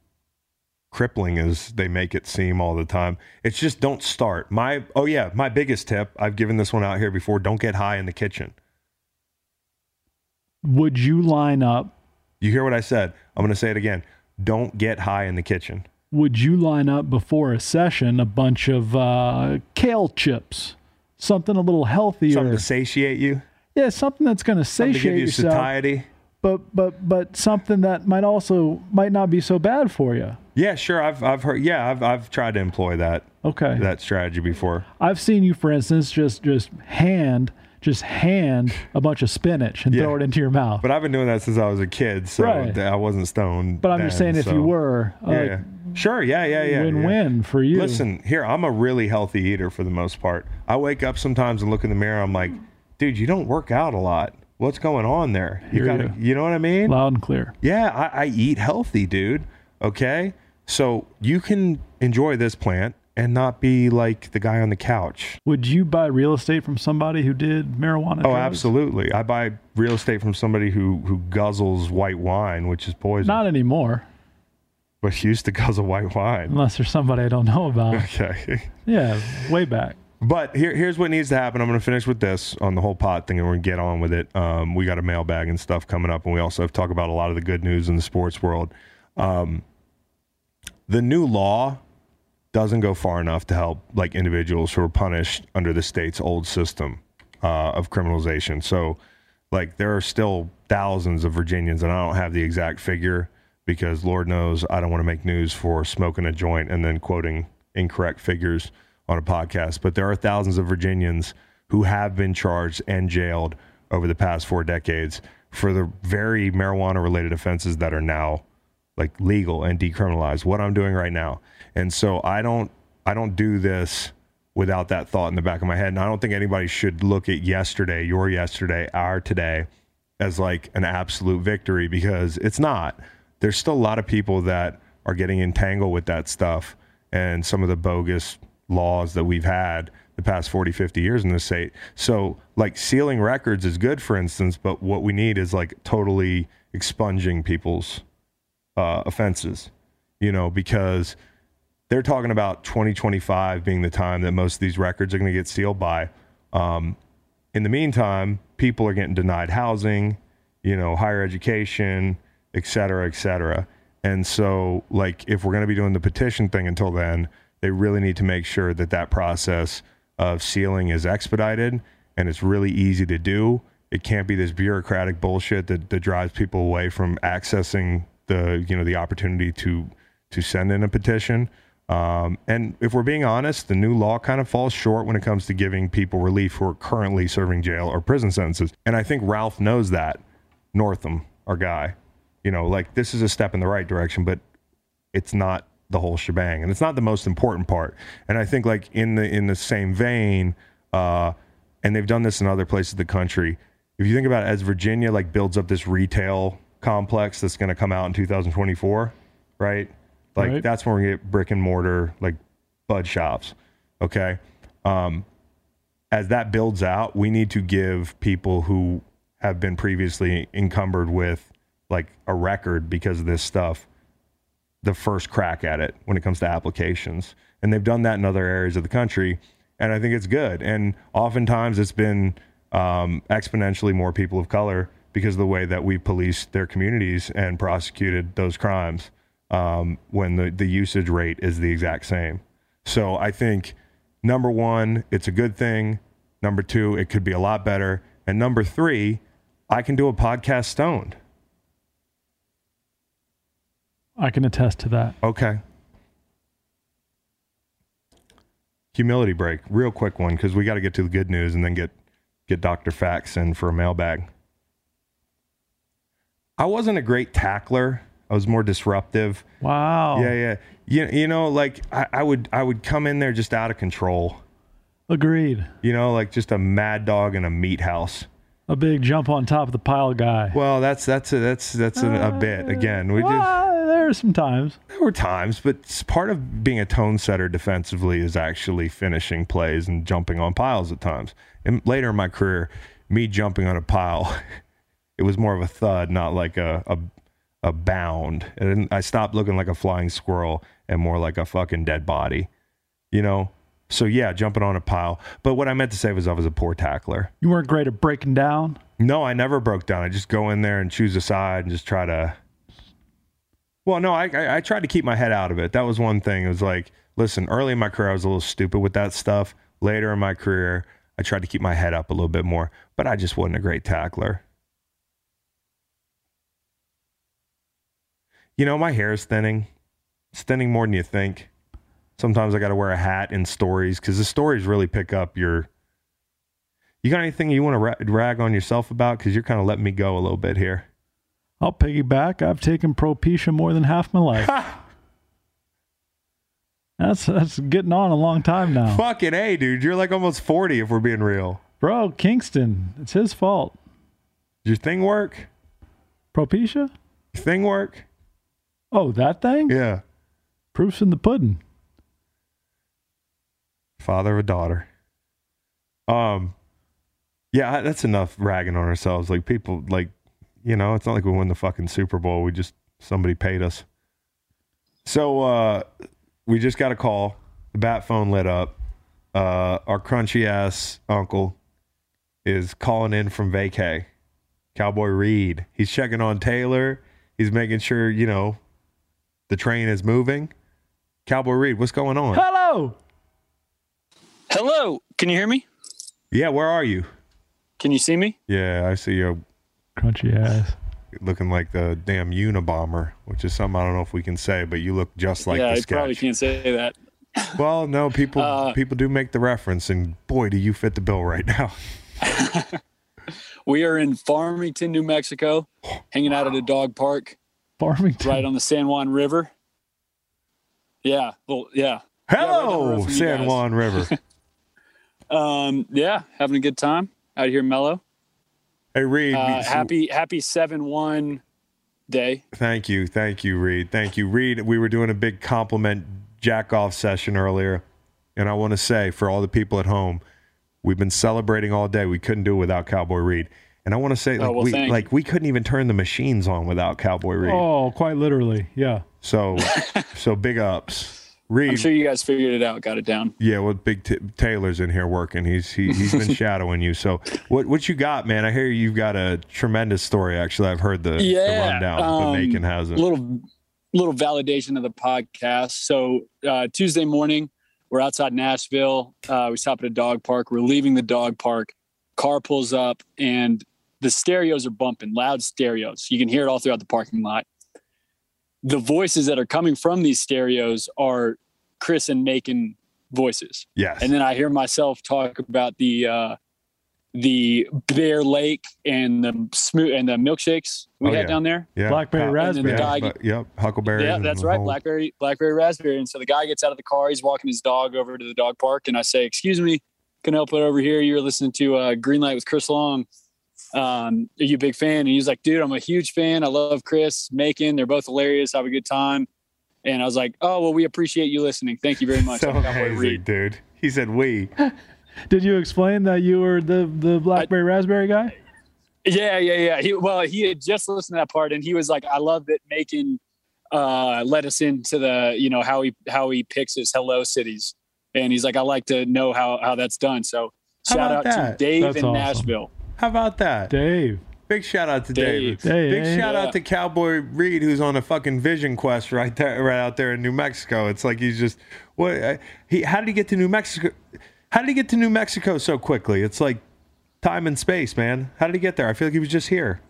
crippling as they make it seem all the time. It's just don't start. My oh yeah, my biggest tip, I've given this one out here before, don't get high in the kitchen. Would you line up? You hear what I said? I'm going to say it again. Don't get high in the kitchen. Would you line up before a session a bunch of uh, kale chips, something a little healthier? Something to satiate you, yeah, something that's going to something to give satiate you yourself, satiety. but but but something that might also might not be so bad for you. Yeah, sure. I've I've heard. Yeah, I've I've tried to employ that Okay. that strategy before. I've seen you, for instance, just just hand just hand a bunch of spinach and Yeah. throw it into your mouth. But I've been doing that since I was a kid, so Right. I wasn't stoned. But I'm just then, saying, if so- you were, uh, yeah. Sure, yeah, yeah, yeah, yeah. win-win for you. Listen, here, I'm a really healthy eater for the most part. I wake up sometimes and look in the mirror. I'm like, dude, you don't work out a lot. What's going on there? You Hear gotta, you. you know what I mean? loud and clear. Yeah, I, I eat healthy, dude. Okay, so you can enjoy this plant and not be like the guy on the couch. Would you buy real estate from somebody who did marijuana? Oh, drugs? absolutely. I buy real estate from somebody who who guzzles white wine, which is poison, Not anymore, but used to guzzle white wine. unless there's somebody I don't know about. Okay. yeah, way back. But here, here's what needs to happen. I'm going to finish with this on the whole pot thing, and we're going to get on with it. Um, we got a mailbag and stuff coming up, and we also have to talk about a lot of the good news in the sports world. Um, the new law doesn't go far enough to help like individuals who are punished under the state's old system uh, of criminalization. So, like, there are still thousands of Virginians, and I don't have the exact figure because Lord knows I don't want to make news for smoking a joint and then quoting incorrect figures on a podcast. But there are thousands of Virginians who have been charged and jailed over the past four decades for the very marijuana related offenses that are now like legal and decriminalized. What i'm doing right now. And so i don't i don't do this without that thought in the back of my head. And i don't think anybody should look at yesterday your yesterday our today as like an absolute victory because it's not there's still a lot of people that are getting entangled with that stuff and some of the bogus laws that we've had the past 40, 50 years in the state. So, like, sealing records is good, for instance, but what we need is like totally expunging people's uh, offenses, you know, because they're talking about 2025 being the time that most of these records are going to get sealed by. Um, in the meantime, people are getting denied housing, you know, higher education, et cetera, et cetera. And so, like, if we're going to be doing the petition thing until then, they really need to make sure that that process of sealing is expedited and it's really easy to do. It can't be this bureaucratic bullshit that, that drives people away from accessing the, you know, the opportunity to to send in a petition. Um, and if we're being honest, the new law kind of falls short when it comes to giving people relief who are currently serving jail or prison sentences. And I think Ralph knows that. Northam, our guy, you know, like this is a step in the right direction, but it's not the whole shebang, and it's not the most important part. And I think like in the in the same vein, uh, and they've done this in other places of the country. If you think about it, as Virginia like builds up this retail complex that's going to come out in 2024, right? Like Right. that's when we're get brick and mortar like bud shops. Okay. Um, as that builds out, we need to give people who have been previously encumbered with like a record because of this stuff the first crack at it when it comes to applications. And they've done that in other areas of the country. And I think it's good. And oftentimes it's been um, exponentially more people of color because of the way that we policed their communities and prosecuted those crimes um, when the, the usage rate is the exact same. So I think number one, it's a good thing. Number two, it could be a lot better. And number three, I can do a podcast stoned. I can attest to that. Okay. Humility break, real quick one, because we got to get to the good news and then get get Doctor Fax in for a mailbag. I wasn't a great tackler. I was more disruptive. Wow. Yeah, yeah. You, you know, like I, I would I would come in there just out of control. Agreed. You know, like just a mad dog in a meat house. A big jump on top of the pile guy. Well, that's that's a, that's that's a, a bit again. We just there are some times. There were times, but part of being a tone setter defensively is actually finishing plays and jumping on piles at times. And later in my career, me jumping on a pile, it was more of a thud, not like a a, a bound. And I stopped looking like a flying squirrel and more like a fucking dead body, you know. So yeah, jumping on a pile. But what I meant to say was I was a poor tackler. You weren't great at breaking down. No, I never broke down. I just go in there and choose a side and just try to. Well, no, I, I I tried to keep my head out of it. That was one thing. It was like, listen, early in my career, I was a little stupid with that stuff. Later in my career, I tried to keep my head up a little bit more, but I just wasn't a great tackler. You know, my hair is thinning. It's thinning more than you think. Sometimes I got to wear a hat in stories because the stories really pick up your you got anything you want to ra- rag on yourself about? Because you're kind of letting me go a little bit here. I'll piggyback. I've taken Propecia more than half my life. that's that's getting on a long time now. Fucking A, dude. You're like almost 40 if we're being real. Bro, Kingston, it's his fault. Does your thing work? Propecia? Your thing work? Oh, that thing? Yeah. Proof's in the pudding. Father of a daughter. Um, yeah, that's enough ragging on ourselves. Like people, like, you know, it's not like we won the fucking Super Bowl. We just, somebody paid us. So, uh, we just got a call. The bat phone lit up. Uh, our crunchy ass uncle is calling in from vacay. Cowboy Reed. He's checking on Taylor. He's making sure, you know, the train is moving. Cowboy Reed, what's going on? Hello. Hello, can you hear me? Yeah, where are you? Can you see me? Yeah, I see you Crunchy ass. looking like the damn Unabomber, which is something I don't know if we can say, but you look just like this guy. yeah, the I probably can't say that. Well, no, people Uh, people do make the reference, and boy, do you fit the bill right now. We are in Farmington, New Mexico, hanging out at a dog park Farmington. right on the San Juan River. Yeah, well, yeah. right down the road Hello, from you San. Juan River. Um, yeah, having a good time out here in Mellow. Hey, Reed. Uh, happy, happy seven one day. Thank you, thank you, Reed. Thank you, Reed. We were doing a big compliment jack off session earlier. and I want to say for all the people at home, we've been celebrating all day. We couldn't do it without Cowboy Reed. And I want to say, like, Oh, well, we like we couldn't even turn the machines on without Cowboy Reed. Oh, quite literally. Yeah. So, so big ups, Reed. I'm sure you guys figured it out, got it down. Yeah, well, Big T- Taylor's in here working. He's he, he's been shadowing you. So what what you got, man? I hear you've got a tremendous story. Actually, I've heard the, the rundown, um, but Macon hasn't. little little validation of the podcast. So uh, Tuesday morning, we're outside Nashville. Uh, we stop at a dog park. We're leaving the dog park. Car pulls up, and the stereos are bumping, loud stereos. You can hear it all throughout the parking lot. The voices that are coming from these stereos are Chris and Macon voices. yes. And then I hear myself talk about the uh, the Bear Lake and the smooth and the milkshakes we Oh, had yeah. down there. yeah. Blackberry How- raspberry. the guy- but- yep. Huckleberry. Yeah, that's right. Blackberry, blackberry raspberry. And so the guy gets out of the car. He's walking his dog over to the dog park, and I say, "Excuse me, can I help it over here? You're listening to uh, Green Light with Chris Long. Um, are you a big fan?" And he's like, "Dude, I'm a huge fan. I love Chris, Macon. They're both hilarious. Have a good time." And I was like, "Oh well, we appreciate you listening. Thank you very much." So I'm amazing, dude. He said we. Did you explain that you were the the blackberry raspberry guy? Yeah, yeah, yeah. He well, he had just listened to that part, and he was like, "I love that Macon uh, let us into the you know how he how he picks his hello cities." And he's like, "I like to know how how that's done." So How shout out that? to Dave That's in awesome. Nashville. How about that? Dave. Big shout out to David. Dave. Hey, Big shout Yeah. out to Cowboy Reed, who's on a fucking vision quest right there, right out there in New Mexico. It's like he's just what uh, he. How did he get to New Mexico? How did he get to New Mexico so quickly? It's like time and space, man. How did he get there? I feel like he was just here.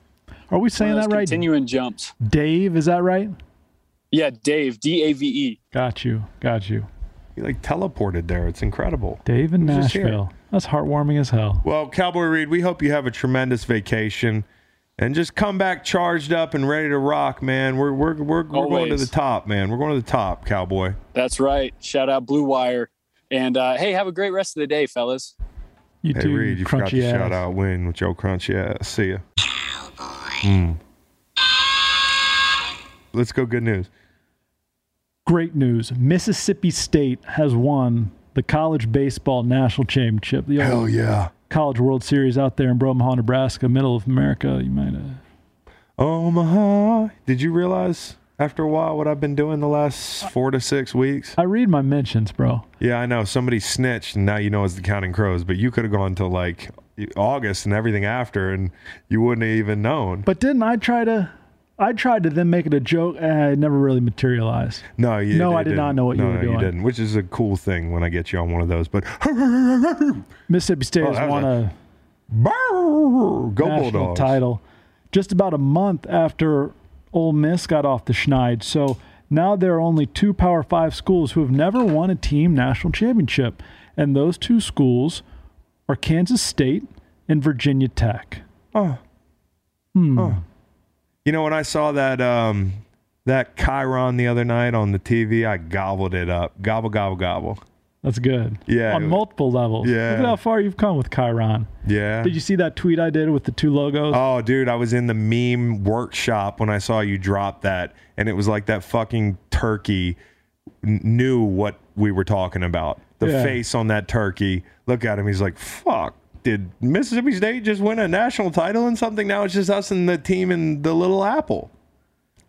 Are we saying One that right? Continuing jumps. Dave, is that right? Yeah, Dave D A V E. Got you. Got you. He like teleported there. It's incredible. Dave in was just here. Nashville. That's heartwarming as hell. Well, Cowboy Reed, we hope you have a tremendous vacation and just come back charged up and ready to rock, man. We're we're we're, we're going to the top, man. We're going to the top, Cowboy. That's right. Shout out Blue Wire. And uh, hey, have a great rest of the day, fellas. You Hey too. Reed, you forgot to crunchy shout out win with Joe Crunchy ass. See ya. Mm. Let's go. Good news. Great news. Mississippi State has won the college baseball national championship. The Hell yeah. college world series out there in Bromaha, Nebraska, middle of America. You might have. Omaha. Did you realize after a while what I've been doing the last four to six weeks? I read my mentions, bro. Yeah, I know. Somebody snitched, and now you know it's the Counting Crows. But you could have gone to like August and everything after, and you wouldn't have even known. But didn't I try to? I tried to then make it a joke. and it never really materialized. No, you, No, you I did not didn't. know what you no, were no, doing. You didn't, which is a cool thing when I get you on one of those. But Mississippi State Oh, has won a- a go national Bulldogs! title just about a month after Ole Miss got off the schneid. So now there are only two Power Five schools who have never won a team national championship, and those two schools are Kansas State and Virginia Tech. Oh. You know, when I saw that um, that Chiron the other night on the TV, I gobbled it up. Gobble, gobble, gobble. That's good. Yeah. on multiple levels. Yeah. look at how far you've come with Chiron. Yeah. Did you see that tweet I did with the two logos? Oh, dude, I was in the meme workshop when I saw you drop that, and it was like that fucking turkey knew what we were talking about. The Yeah. face on that turkey. Look at him. He's like, fuck. Did Mississippi State just win a national title and something? Now it's just us and the team in the Little Apple.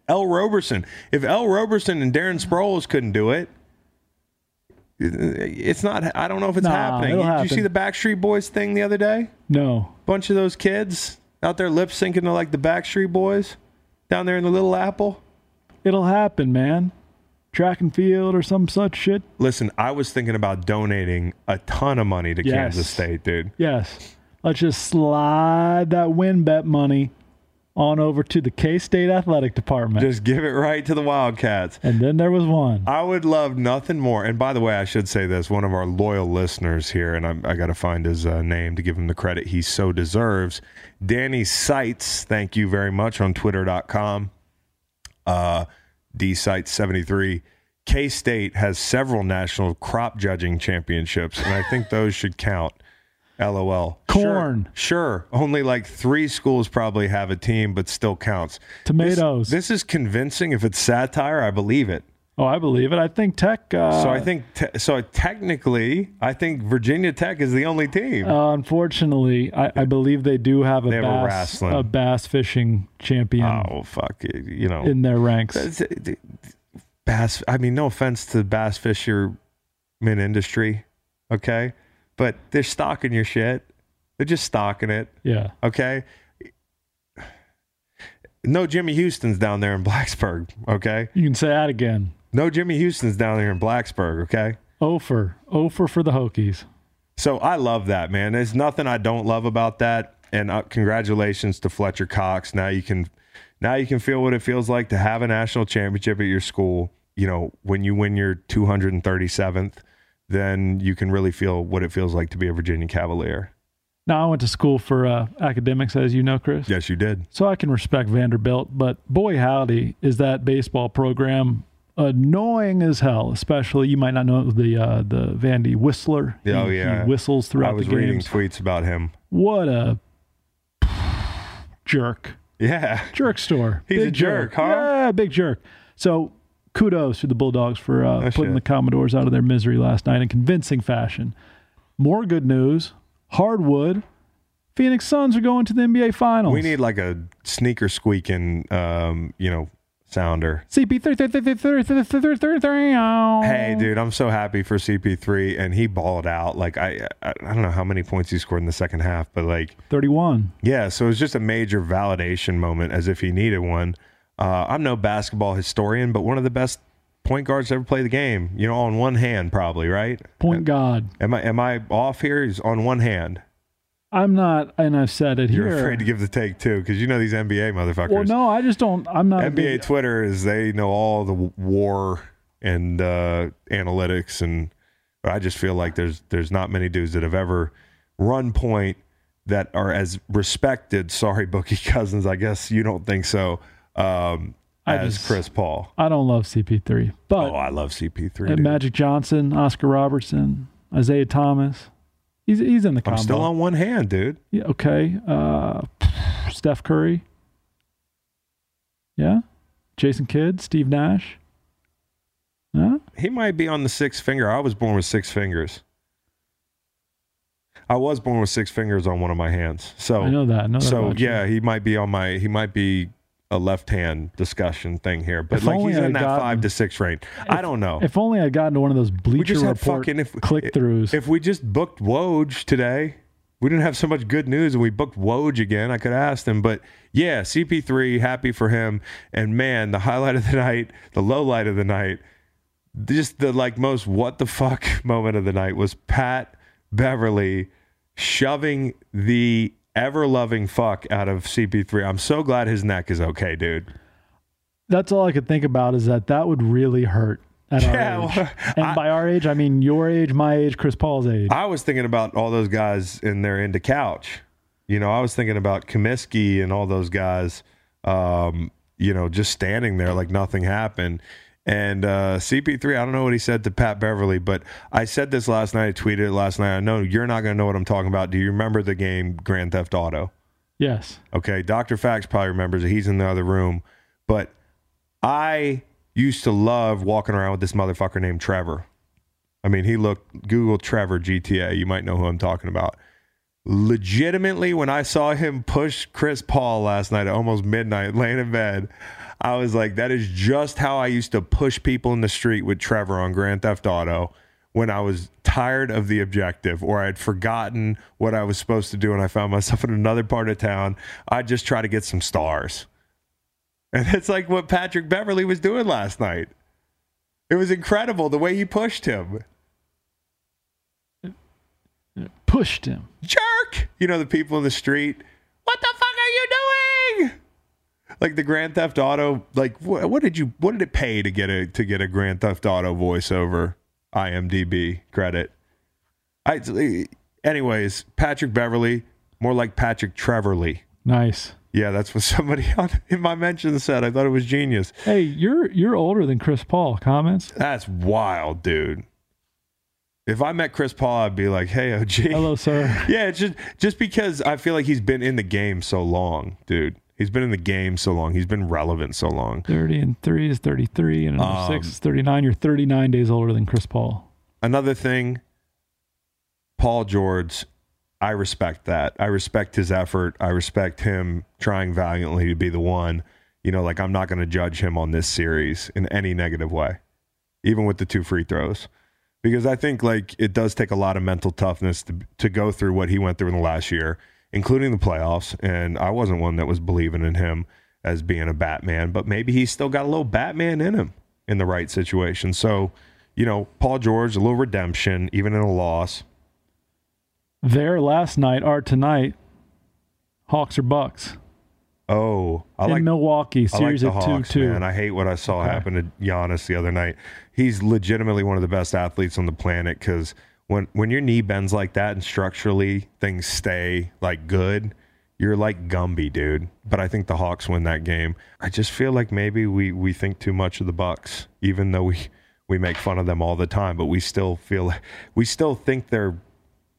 Ell Roberson. If Ell Roberson and Darren Sproles couldn't do it, it's not. I don't know if it's Nah, happening. Did you see the Backstreet Boys thing the other day? no. bunch of those kids out there lip syncing to like the Backstreet Boys down there in the Little Apple. It'll happen, man. Track and field or some such shit. Listen, I was thinking about donating a ton of money to Yes. Kansas State, dude. Yes. Let's just slide that WynnBET money on over to the K State Athletic Department. Just give it right to the Wildcats. and then there was one. I would love nothing more. And by the way, I should say this: one of our loyal listeners here, and I, I got to find his uh, name to give him the credit he so deserves. Danny Seitz, thank you very much on Twitter.com. Uh, D Site seventy three. K State has several national crop judging championships, and I think those should count. LOL. Corn. Sure, sure. Only like three schools probably have a team, but still counts. Tomatoes. This, this is convincing. If it's satire, I believe it. Oh, I believe it. I think Tech. Uh, so I think te- so. Technically, I think Virginia Tech is the only team. Uh, unfortunately, I, I believe they do have a They have a bass wrestling. a bass fishing champion oh fuck! it, You know, in their ranks. Bass. I mean, no offense to the bass fisherman industry, okay, but they're stocking your shit. They're just stocking it, Yeah. okay. No Jimmy Houston's down there in Blacksburg, okay. You can say that again. No Jimmy Houston's down there in Blacksburg, okay. Ofer. Ofer for the Hokies. So I love that, man. There's nothing I don't love about that. And uh, congratulations to Fletcher Cox. Now you can, now you can feel what it feels like to have a national championship at your school. You know, when you win your 237th, then you can really feel what it feels like to be a Virginia Cavalier. Now, I went to school for uh, academics, as you know, Chris. Yes, you did. So I can respect Vanderbilt, but boy, howdy, is that baseball program annoying as hell. Especially, you might not know the uh, the Vandy Whistler. He- Oh, yeah. he whistles throughout I was the reading tweets about him. What a jerk. Yeah. jerk store. He's Big a jerk, huh? Yeah, big jerk. So kudos to the Bulldogs for uh, Oh, putting shit. the Commodores out of their misery last night in convincing fashion. More good news: Hardwood, Phoenix Suns are going to the NBA Finals. We need like a sneaker squeaking, um, you know, sounder. CP3. Hey, dude, I'm so happy for CP3, and he balled out. Like I, I, don't know how many points he scored in the second half, but like 31. Yeah, so it was just a major validation moment, as if he needed one. Uh, I'm no basketball historian, but one of the best point guards ever play the game. You know, on one hand, probably right. Point guard. Am I am I off here? He's on one hand. I'm not, and I've said it here. You're here. afraid to give the take too, because you know these NBA motherfuckers. well, no, I just don't. I'm not NBA big, Twitter is they know all the war and uh, analytics, and I just feel like there's there's not many dudes that have ever run point that are as respected. Sorry, Boogie Cousins. I guess you don't think so. Um, I as just- Chris Paul. I don't love CP3, but Oh, I love CP3. and dude. Magic Johnson, Oscar Robertson, Isiah Thomas. He's he's in the combo. I'm still on one hand, dude. Yeah, okay. Uh, Steph Curry. Yeah. Jason Kidd, Steve Nash. Huh? He might be on the six finger. I was born with six fingers. I was born with six fingers on one of my hands. So I know that. I know that so you. yeah, he might be on my he might be a left hand discussion thing here, but If like he's in that gotten- five to six range. I don't know. If only I'd gotten to one of those Bleacher Report fucking if click throughs. If we just booked Woj today, we didn't have so much good news, and we booked Woj again. I could asked him, but yeah, CP3, happy for him. And man, the highlight of the night, the low light of the night, just the like most what the fuck moment of the night was Pat Beverley shoving the ever loving fuck out of CP3. I'm so glad his neck is okay, dude. That's all I could think about is that that would really hurt at Yeah, our age. well, and I- by our age, I mean your age, my age, Chris Paul's age. I was thinking about all those guys in their into couch. You know, I was thinking about Comiskey and all those guys, um, you know, just standing there like nothing happened. And uh, CP3, I don't know what he said to Pat Beverley, but I said this last night. I tweeted it last night. I know you're not going to know what I'm talking about. Do you remember the game Grand Theft Auto? yes. Okay, Dr. Fax probably remembers it. He's in the other room. But I used to love walking around with this motherfucker named Trevor. I mean, he looked Google Trevor GTA. You might know who I'm talking about. Legitimately, when I saw him push Chris Paul last night at almost midnight, laying in bed, I was like, that is just how I used to push people in the street with Trevor on Grand Theft Auto when I was tired of the objective or I'd forgotten what I was supposed to do and I found myself in another part of town. I'd just try to get some stars. And it's like what Patrick Beverley was doing last night. It was incredible the way he pushed him. Pushed him. Jerk! You know, the people in the street, what the fuck are you doing? Like the Grand Theft Auto, like what, what did you what did it pay to get a to get a Grand Theft Auto voiceover IMDb credit? I anyways, Patrick Beverley, more like Patrick Trevorly. Nice. Yeah, that's what somebody on, in my mention said. I thought it was genius. Hey, you're you're older than Chris Paul. Comments? That's wild, dude. If I met Chris Paul, I'd be like, "Hey, OG." Hello, sir. Yeah, it's just just because I feel like he's been in the game so long, dude. He's been in the game so long. He's been relevant so long. 30 and 3 is 33, and another Um, 6 is 39. You're 39 days older than Chris Paul. Another thing, Paul George, I respect that. I respect his effort. I respect him trying valiantly to be the one. You know, like I'm not going to judge him on this series in any negative way, even with the two free throws. Because I think like it does take a lot of mental toughness to to go through what he went through in the last year, including the playoffs. And I wasn't one that was believing in him as being a Batman, but maybe he's still got a little Batman in him in the right situation. So, you know, Paul George, a little redemption, even in a loss. There last night are tonight Hawks or Bucks Oh, I in like Milwaukee. I like Series the of 2 2. man. I hate what I saw Okay. happen to Giannis the other night. He's legitimately one of the best athletes on the planet because when when your knee bends like that and structurally things stay like good, you're like Gumby, dude. But I think the Hawks win that game. I just feel like maybe we we think too much of the Bucks, even though we we make fun of them all the time, but we still feel we still think they're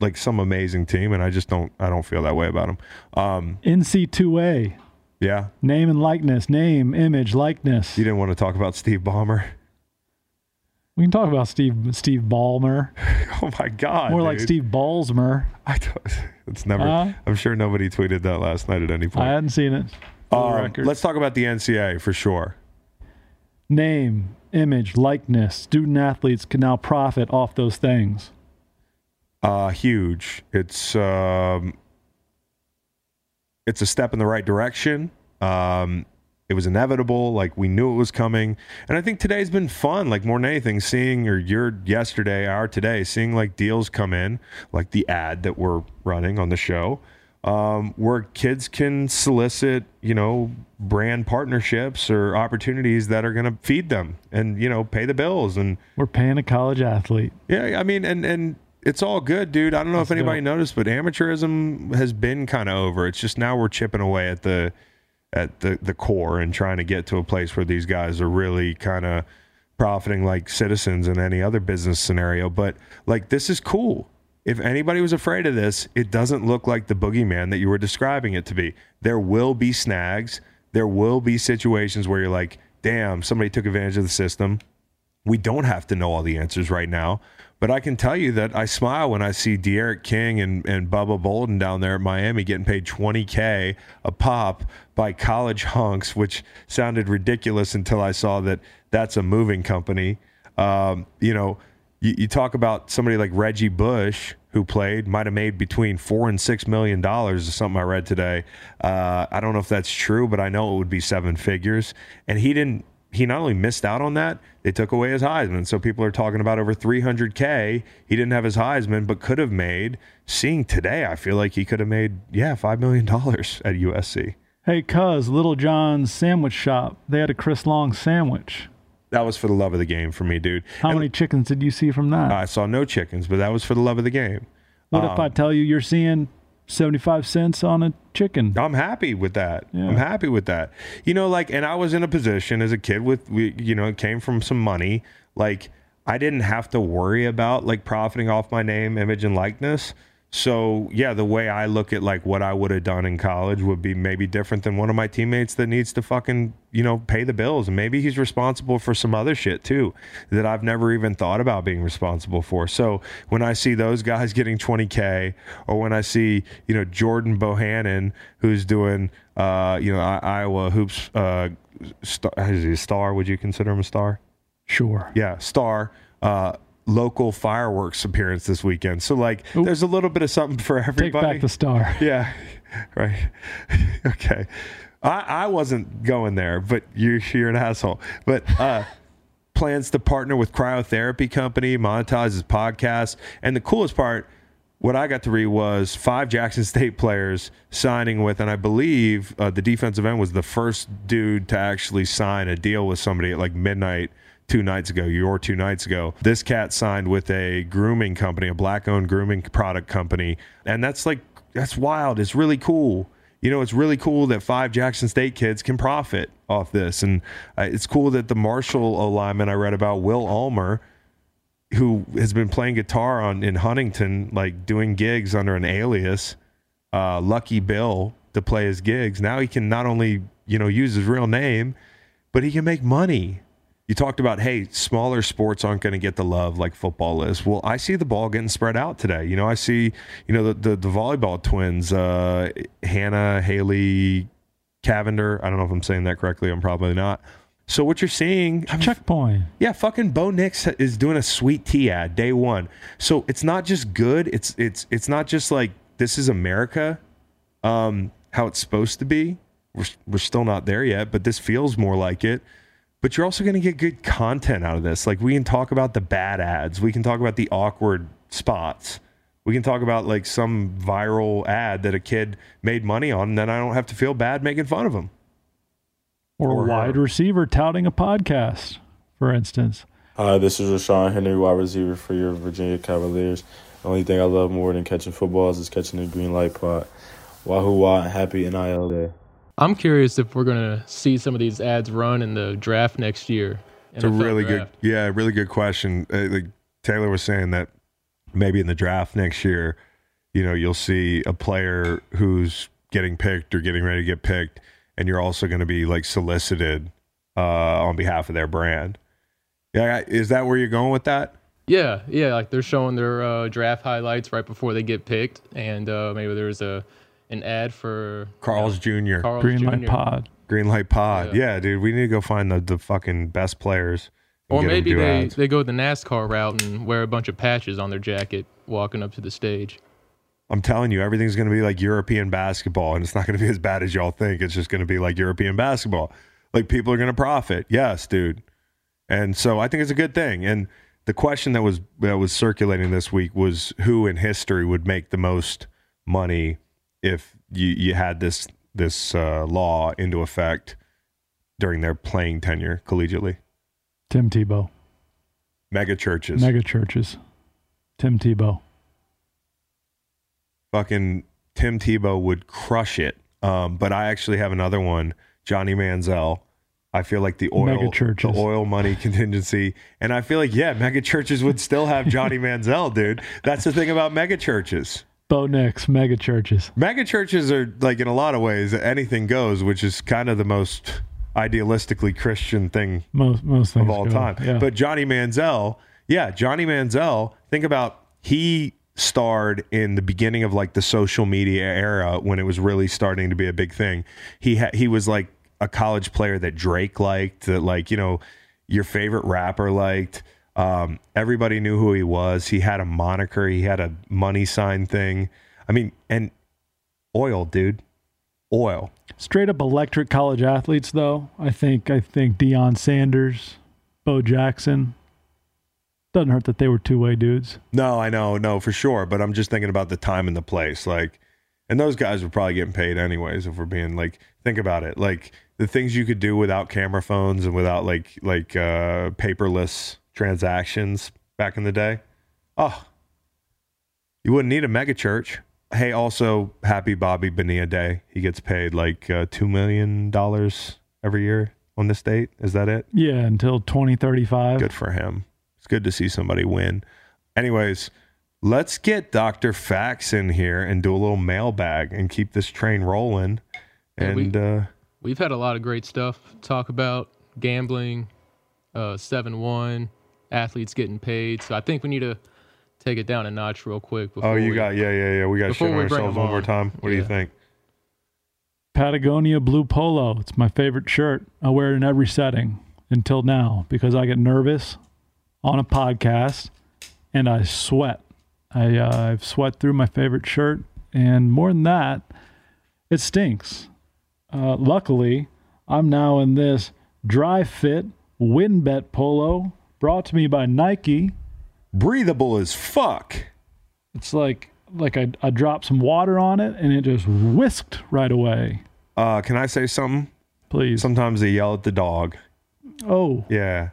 like some amazing team, and I just don't I don't feel that way about them. Um, NC2A. yeah, Name and likeness. Name, image, likeness. you didn't want to talk about Steve Ballmer. We can talk about Steve Steve Ballmer. Oh my god! More like. Steve Ballsmer. I don't, it's never. Huh? I'm sure nobody tweeted that last night at any point. I hadn't seen it. Um, let's talk about the NCA for sure. Name, image, likeness. Student athletes can now profit off those things. Uh, huge. It's um, it's a step in the right direction. Um, it was inevitable. Like we knew it was coming, and I think today's been fun. Like more than anything, seeing or your yesterday, our today, seeing like deals come in, like the ad that we're running on the show, um, where kids can solicit, you know, brand partnerships or opportunities that are going to feed them and you know pay the bills and We're paying a college athlete. yeah, I mean, and and it's all good, dude. I don't know if Let's do anybody noticed, but amateurism has been kind of over. It's just now we're chipping away at the at the the core and trying to get to a place where these guys are really kind of profiting like citizens in any other business scenario. But like this is cool. If anybody was afraid of this, it doesn't look like the boogeyman that you were describing it to be. There will be snags. There will be situations where you're like, damn, somebody took advantage of the system. We don't have to know all the answers right now, but I can tell you that I smile when I see D'Eriq King and, and Bubba Bolden down there at Miami getting paid 20K a pop by college hunks, which sounded ridiculous until I saw that that's a moving company. Um, you know, you, you talk about somebody like Reggie Bush who played might have made between four and six million dollars is something I read today. Uh, I don't know if that's true, but I know it would be seven figures. And he didn't. He not only missed out on that, they took away his Heisman. So people are talking about over 300k. He didn't have his Heisman, but could have made. Seeing today, I feel like he could have made yeah five million dollars at USC. Hey, cuz, Littlejohn's sandwich shop. They had a Chris Long sandwich. That was for the love of the game for me, dude. How And many chickens did you see from that? I saw no chickens, but that was for the love of the game. what if um, I tell you you're seeing 75 cents on a chicken? I'm happy with that. Yeah. I'm happy with that. You know, like, and I was in a position as a kid with, we, you know, it came from some money. Like, I didn't have to worry about like profiting off my name, image, and likeness. So yeah, the way I look at like what I would have done in college would be maybe different than one of my teammates that needs to fucking you know pay the bills, and maybe he's responsible for some other shit too that I've never even thought about being responsible for. So when I see those guys getting 20k, or when I see you know Jordan Bohannon who's doing uh, you know I- Iowa hoops, uh, star, is he a star? Would you consider him a star? Sure. yeah, star uh, local fireworks appearance this weekend. So like, there's a little bit of something for everybody. Take back the star. yeah, right. okay, I I wasn't going there, but you you're an asshole. But uh, plans to partner with cryotherapy company, monetize his podcast, and the coolest part. What I got to read was five Jackson State players signing with, and I believe uh, the defensive end was the first dude to actually sign a deal with somebody at like midnight two nights ago, your two nights ago. This cat signed with a grooming company, a black owned grooming product company. And that's like, that's wild. It's really cool. You know, it's really cool that five Jackson State kids can profit off this. And uh, it's cool that the Marshall alignment I read about, Will Ulmer, who has been playing guitar on in Huntington, like doing gigs under an alias, uh, Lucky Bill, to play his gigs. Now he can not only, you know, use his real name, but he can make money. You talked about, hey, smaller sports aren't going to get the love like football is. Well, I see the ball getting spread out today. You know, I see, you know, the the, the volleyball twins, uh, Hannah, Haley, Cavender. I don't know if I'm saying that correctly. I'm probably not. So what you're seeing, Checkpoint. yeah, fucking Bo Nix is doing a sweet tea ad day one. So it's not just good. It's it's it's not just like this is America, um, how it's supposed to be. We're we're still not there yet, but this feels more like it. But you're also going to get good content out of this. Like we can talk about the bad ads. We can talk about the awkward spots. We can talk about like some viral ad that a kid made money on, and then I don't have to feel bad making fun of him. Or, Or a wide her. receiver touting a podcast, for instance. Hi, this is Ra'Shaun Henry, wide receiver for your Virginia Cavaliers. The only thing I love more than catching footballs is catching the green light pot. Wahoo wah, happy NIL day. I'm curious if we're gonna see some of these ads run in the draft next year. It's a really good, yeah, really good question. Uh, like Taylor was saying that maybe in the draft next year, you know, you'll see a player who's getting picked or getting ready to get picked, and you're also going to be like solicited uh, on behalf of their brand. Yeah, is that where you're going with that? Yeah, yeah, like they're showing their uh, draft highlights right before they get picked, and uh, maybe there's a an ad for Carl's Jr. Carl's Green Light Jr. Pod. Green Light Pod. Yeah. Yeah. dude, we need to go find the, the fucking best players. and Or maybe to they, ads. they go the NASCAR route and wear a bunch of patches on their jacket walking up to the stage. I'm telling you, everything's going to be like European basketball, and it's not going to be as bad as y'all think. It's just going to be like European basketball. Like people are going to profit. Yes, dude. And so I think it's a good thing. And the question that was that was circulating this week was who in history would make the most money if you you had this this uh, law into effect during their playing tenure collegiately. Tim Tebow. Mega churches. Mega churches. Tim Tebow. fucking Tim Tebow would crush it. Um, but I actually have another one, Johnny Manziel. I feel like the oil, the oil money contingency, and I feel like yeah, mega churches would still have Johnny Manziel, dude. That's the thing about mega churches. Bo Nix. Mega churches. Mega churches are like in a lot of ways anything goes, which is kind of the most idealistically Christian thing Most most of all go. time. Yeah. But Johnny Manziel, yeah, Johnny Manziel, think about he starred in the beginning of like the social media era when it was really starting to be a big thing. He ha- he was like a college player that Drake liked, that like, you know, your favorite rapper liked. Um, everybody knew who he was. He had a moniker, he had a money sign thing. I mean, and oil, dude. Oil. Straight up electric college athletes, though. I think I think Deion Sanders, Bo Jackson. Doesn't hurt that they were two way dudes. No, I know, no, for sure. But I'm just thinking about the time and the place. Like, and those guys were probably getting paid anyways. If we're being like, think about it. Like the things you could do without camera phones and without like like uh, paperless transactions back in the day. Oh, you wouldn't need a mega church. Hey, also happy Bobby Bonilla Day. He gets paid like uh, two million dollars every year on this date. Is that it? Yeah, until 2035. Good for him. It's good to see somebody win. Anyways, let's get Dr. Fax in here and do a little mailbag and keep this train rolling. Yeah, we- And uh, We've had a lot of great stuff talk about gambling, uh, seven one, athletes getting paid. So I think we need to take it down a notch real quick. Before oh, you we- got yeah, yeah, yeah. We got to Before shit on ourselves them one more time. What do you think? Patagonia blue polo. It's my favorite shirt. I wear it in every setting until now because I get nervous on a podcast and I sweat. I uh, I've sweat through my favorite shirt, and more than that, it stinks. Uh, luckily, I'm now in this dry fit WynnBET polo brought to me by Nike. Breathable as fuck. It's like like I, I dropped some water on it and it just whisked right away. Uh, can I say something? Please. Sometimes they yell at the dog. oh, Yeah.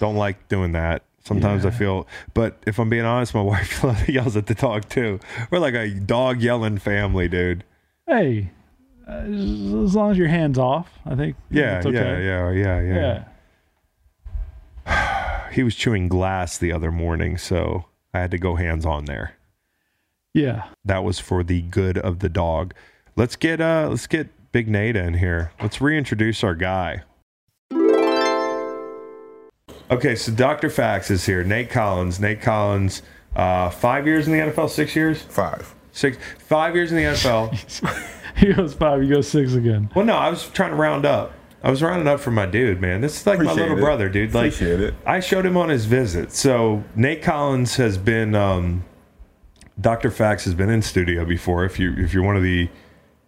Don't like doing that. Sometimes I feel, but if I'm being honest, my wife yells at the dog too. We're like a dog yelling family, dude. hey, uh, as long as your hands off, I think. Yeah, it's okay. yeah, yeah, yeah, yeah, yeah. He was chewing glass the other morning, so I had to go hands on there. Yeah. That was for the good of the dog. let's get uh let's get Big Nate in here. Let's reintroduce our guy. Okay, so Dr. Fax is here. Nate Collins. Nate Collins, uh, five years in the NFL, six years, Five. six, five years in the NFL. He goes five, he goes six again. well, no, I was trying to round up. I was rounding up for my dude, man. This is like my little it. brother, dude. Like, Appreciate it. I showed him on his visit. So Nate Collins has been, um, Dr. Fax has been in studio before. If you if you're one of the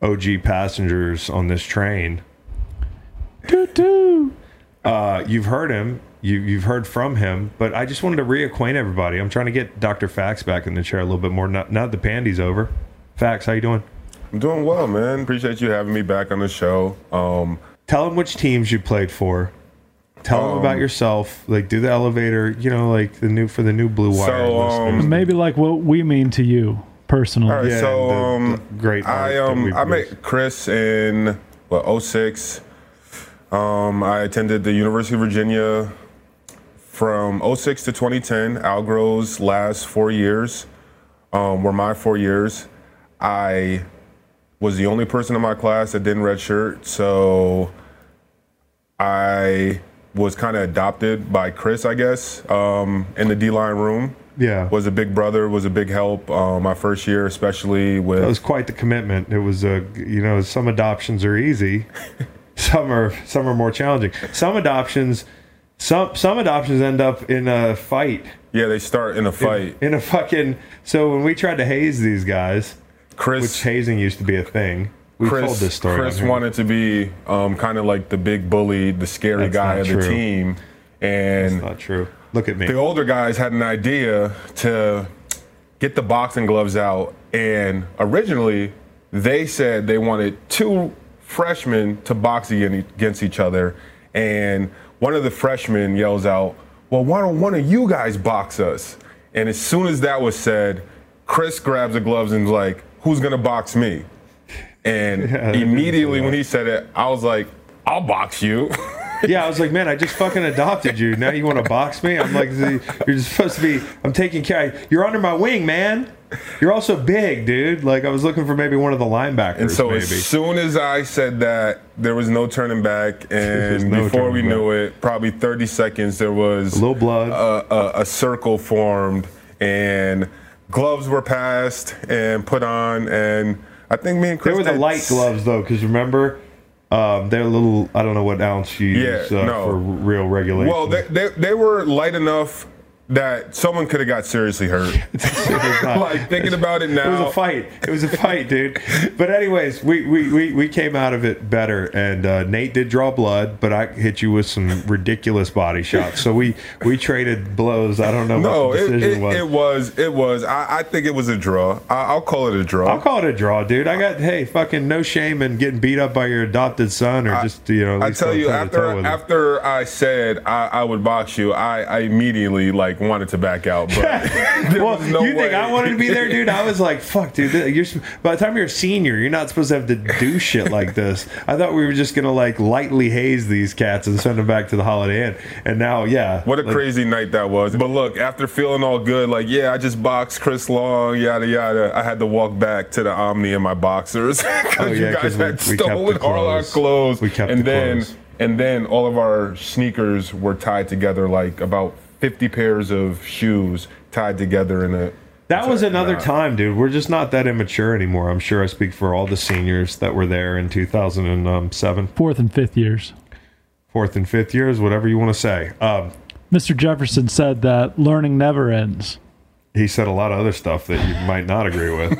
OG passengers on this train, Toot toot. uh, you've heard him. You, you've heard from him, but I just wanted to reacquaint everybody. I'm trying to get Dr. Fax back in the chair a little bit more. Not, now that the pandy's over. Fax, how you doing? I'm doing well, man. Appreciate you having me back on the show. Um, Tell them which teams you played for. Tell them about yourself. Like, do the elevator. You know, like the new for the new Blue Wire So, um. Maybe like what we mean to you personally. all right, Yeah, so the- um, the great I um I produce. met Chris in what 06. Um, I attended the University of Virginia from 06 to 2010. Al Groh's last four years um, were my four years. I was the only person in my class that didn't redshirt, so I was kind of adopted by Chris, I guess, um, in the D line room. yeah, Was a big brother, was a big help uh, my first year, especially with. that was quite the commitment. It was a you know some adoptions are easy, some are some are more challenging. Some adoptions, some some adoptions end up in a fight. yeah, they start in a fight. In a fucking so when we tried to haze these guys, which Chris, hazing used to be a thing. We told Chris, this story. Chris wanted to be um, kind of like the big bully, the scary That's guy of the team, and Not true. Look at me. the older guys had an idea to get the boxing gloves out, and originally they said they wanted two freshmen to box against each other, and one of the freshmen yells out, "Well, why don't one of you guys box us?" And as soon as that was said, Chris grabs the gloves and is like, "Who's gonna box me?" And immediately when he said it, I was like, "I'll box you." Yeah, I was like, man, I just fucking adopted you. Now you want to box me? I'm like, you're supposed to be. I'm taking care. You're under my wing, man. You're also big, dude. Like I was looking for maybe one of the linebackers. And so maybe. as soon as I said that, there was no turning back, and no before we turning knew it, probably 30 seconds, there was a little blood. a, a, a circle formed, and gloves were passed and put on, and I think me and they Chris were the light gloves though, because remember, um, they're a little. I don't know what ounce you use Yeah, uh, no. for real regulation. Well, they, they they were light enough that someone could have got seriously hurt. like thinking about it now, It was a fight. It was a fight, dude. But anyways, we we, we, we came out of it better. And uh, Nate did draw blood, but I hit you with some ridiculous body shots. So we we traded blows. I don't know no, what the it, decision it, was. it was it was. I, I think it was a draw. I, I'll call it a draw. I'll call it a draw, dude. I got hey, fucking no shame in getting beat up by your adopted son, or just you know. I tell you, after after I said I, I would box you, I, I immediately like wanted to back out. But well, no you think. I wanted to be there, dude? I was like, "Fuck, dude! You're by the time you're a senior, you're not supposed to have to do shit like this." I thought we were just gonna like lightly haze these cats and send them back to the Holiday Inn, and now, yeah, What a like, crazy night that was. But look, after feeling all good, like, yeah, I just boxed Chris Long, yada, yada, I had to walk back to the Omni in my boxers. Because Oh, yeah, you guys had we kept stolen all our clothes. clothes. We kept and the then, clothes. And then all of our sneakers were tied together, like about 50 pairs of shoes tied together in a. That was another Nah. time, dude. We're just not that immature anymore. I'm sure I speak for all the seniors that were there in 2007, Fourth and fifth years. fourth and fifth years, whatever you want to say. Um, Mr. Jefferson said that learning never ends. he said a lot of other stuff that you might not agree with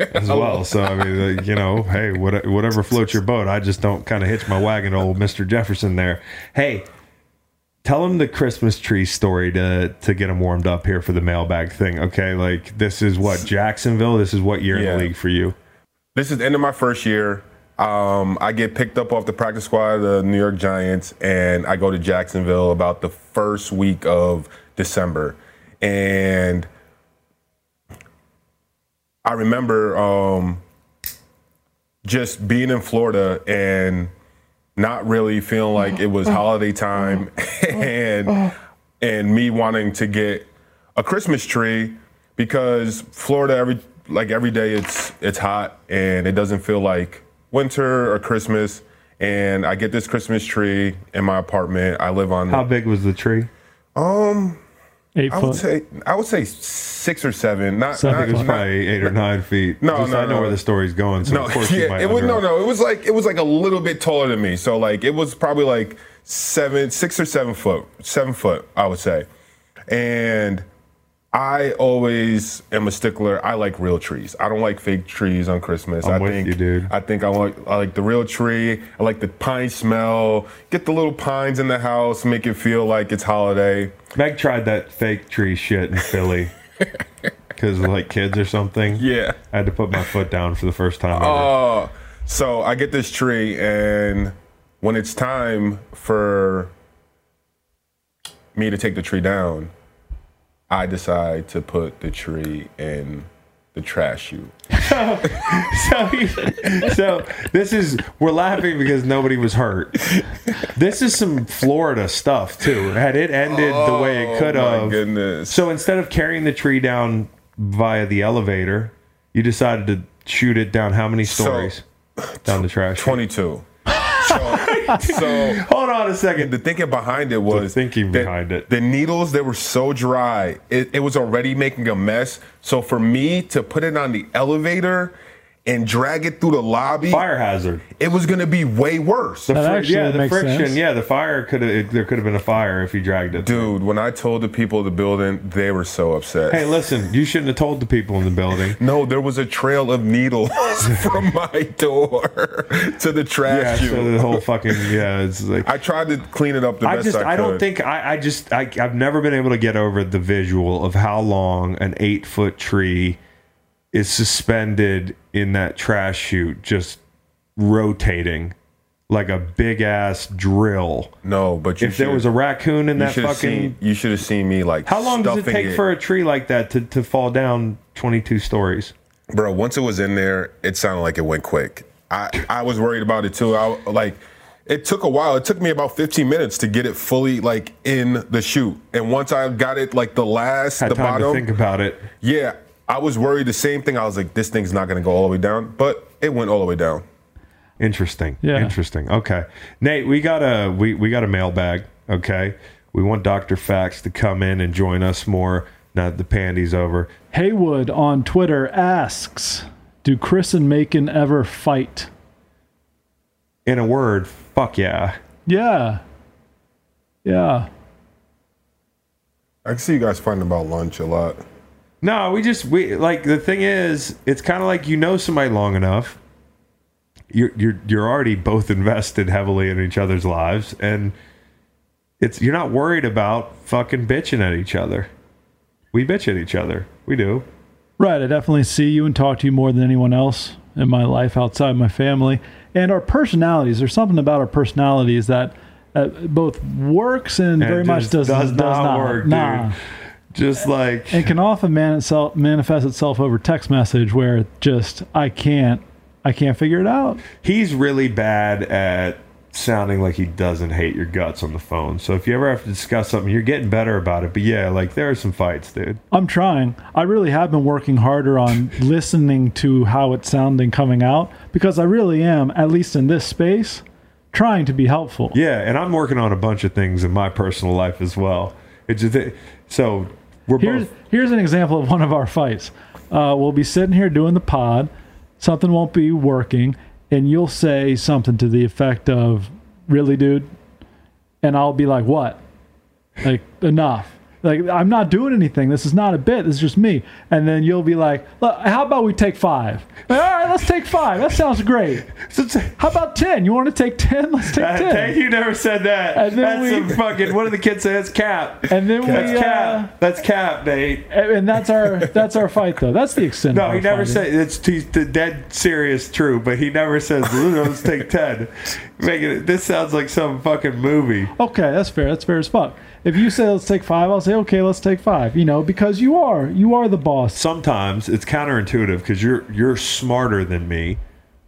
as well. So I mean, uh, you know, hey, what, whatever floats your boat. I just don't kind of hitch my wagon to old Mister Jefferson there. Hey, tell him the Christmas tree story to to get him warmed up here for the mailbag thing. Okay, like this is what Jacksonville. This is what year in the league for you. This is the end of my first year. Um, I get picked up off the practice squad of the New York Giants, and I go to Jacksonville about the first week of December. And I remember um, just being in Florida and not really feeling like it was holiday time, and and me wanting to get a Christmas tree because Florida every like every day it's it's hot and it doesn't feel like winter or Christmas. And I get this Christmas tree in my apartment. I live on How big was the tree? um Eight I foot. would say I would say six or seven. Not, not I think it was not- probably eight or nine feet. No, Just- no, I know no. where the story's going. So no, of course you yeah, might it was no, under- no. It was like it was like a little bit taller than me. So like it was probably like seven, six or seven foot, seven foot, I would say. And I always am a stickler. I like real trees. I don't like fake trees on Christmas. I'm I with think, you, dude. I think I like I like the real tree. I like the pine smell. Get the little pines in the house, make it feel like it's holiday. Meg tried that fake tree shit in Philly because like kids or something. Yeah. I had to put my foot down for the first time. Oh, so I get this tree, and when it's time for me to take the tree down, I decide to put the tree in the trash chute. so, he- so this is we're laughing because nobody was hurt. This is some Florida stuff too. Had it ended the way it oh, could Oh, have, goodness. so instead of carrying the tree down via the elevator, you decided to shoot it down how many So- stories down the trash? chute? 22. So, so Hold on a second. the thinking behind it was thinking that behind it. The needles they were so dry, it, it was already making a mess. So for me to put it on the elevator and drag it through the lobby, Fire hazard. it was gonna be way worse. The That fri- actually yeah, the friction. sense. Yeah, the fire could have. There could have been a fire if you dragged it. Dude, when I told the people of the building, they were so upset. Hey, listen, you shouldn't have told the people in the building. no, there was a trail of needles from my door to the Yeah, trash chute. so the whole fucking yeah, it's like I tried to clean it up the I best just I I, don't think I, I just I, I've never been able to get over the visual of how long an eight foot tree is suspended in that trash chute, just rotating like a big ass drill. No, but you If there was a raccoon in that fucking seen you should have seen me like how long does it take for a tree like that to, to fall down 22 stories? bro once it was in there it sounded like it went quick i i was worried about it too i like it took a while it took me about 15 minutes to get it fully like in the chute and once i got it like the last Had the time bottom to think about it. yeah i was worried the same thing i was like this thing's not gonna go all the way down but it went all the way down Interesting. Yeah. Interesting. Okay. Nate, we got a we, we got a mailbag. Okay. We want Dr. Fax to come in and join us more now that the pandy's over. Haywood on Twitter asks, "Do Chris and Macon ever fight?" In a word, fuck yeah. Yeah, yeah. i can see you guys fighting about lunch a lot No, we just we like the thing is, it's kind of like you know somebody long enough. You're you're you're already both invested heavily in each other's lives, and it's you're not worried about fucking bitching at each other. We bitch at each other. We do. Right. I definitely see you and talk to you more than anyone else in my life outside my family. And our personalities, there's something about our personalities that uh, both works and, And very much does, does does not not work, Nah. dude. Just like It can often man itself, manifest itself over text message where just, I can't, I can't figure it out. he's really bad at sounding like he doesn't hate your guts on the phone. So if you ever have to discuss something, you're getting better about it. But yeah, like there are some fights, dude. I'm trying. I really have been working harder on listening to how it's sounding coming out because I really am, at least in this space, trying to be helpful. Yeah, and I'm working on a bunch of things in my personal life as well. It's just so we're Here's both here's an example of one of our fights. Uh, we'll be sitting here doing the pod, something won't be working, and you'll say something to the effect of, "Really, dude," and I'll be like, "What?" Like enough. Like I'm not doing anything. This is not a bit. This is just me. And then you'll be like, "Look, "How about we take five? All right, let's take five. That sounds great. How about ten? You want to take ten? Let's take Uh, ten. Thank you never said that. And then That's we- some fucking. What do the kids say? That's cap. And then That's we, uh, cap. That's cap, Nate. And that's our that's our fight though. That's the extent. of No, he never said it's he's the dead serious true, but he never says let's take ten. Making it this sounds like some fucking movie. Okay, that's fair. That's fair as fuck. If you say let's take five, I'll say okay, let's take five. You know, because you are you are the boss. Sometimes it's counterintuitive because you're you're smarter than me,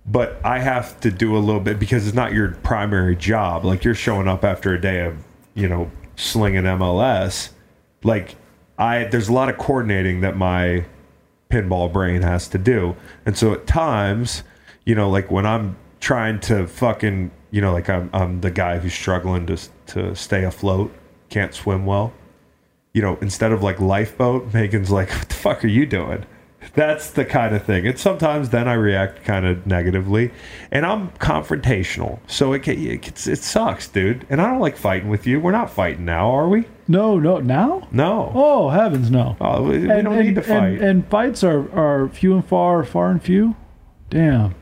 but I have to do a little bit because it's not your primary job. Like you're showing up after a day of you know slinging MLS. Like I there's a lot of coordinating that my pinball brain has to do. And so at times, you know, like when I'm trying to fucking, you know, like I'm I'm the guy who's struggling to to stay afloat, can't swim well. You know, instead of like lifeboat, Megan's like, "What the fuck are you doing?" That's the kind of thing. And sometimes then I react kind of negatively, and I'm confrontational. So it ca- it, it sucks, dude. And I don't like fighting with you. We're not fighting now, are we? No, no, now? No. Oh, heavens, no. Oh, we, we don't need to fight. And, and fights are, are few and far, far and few. Damn.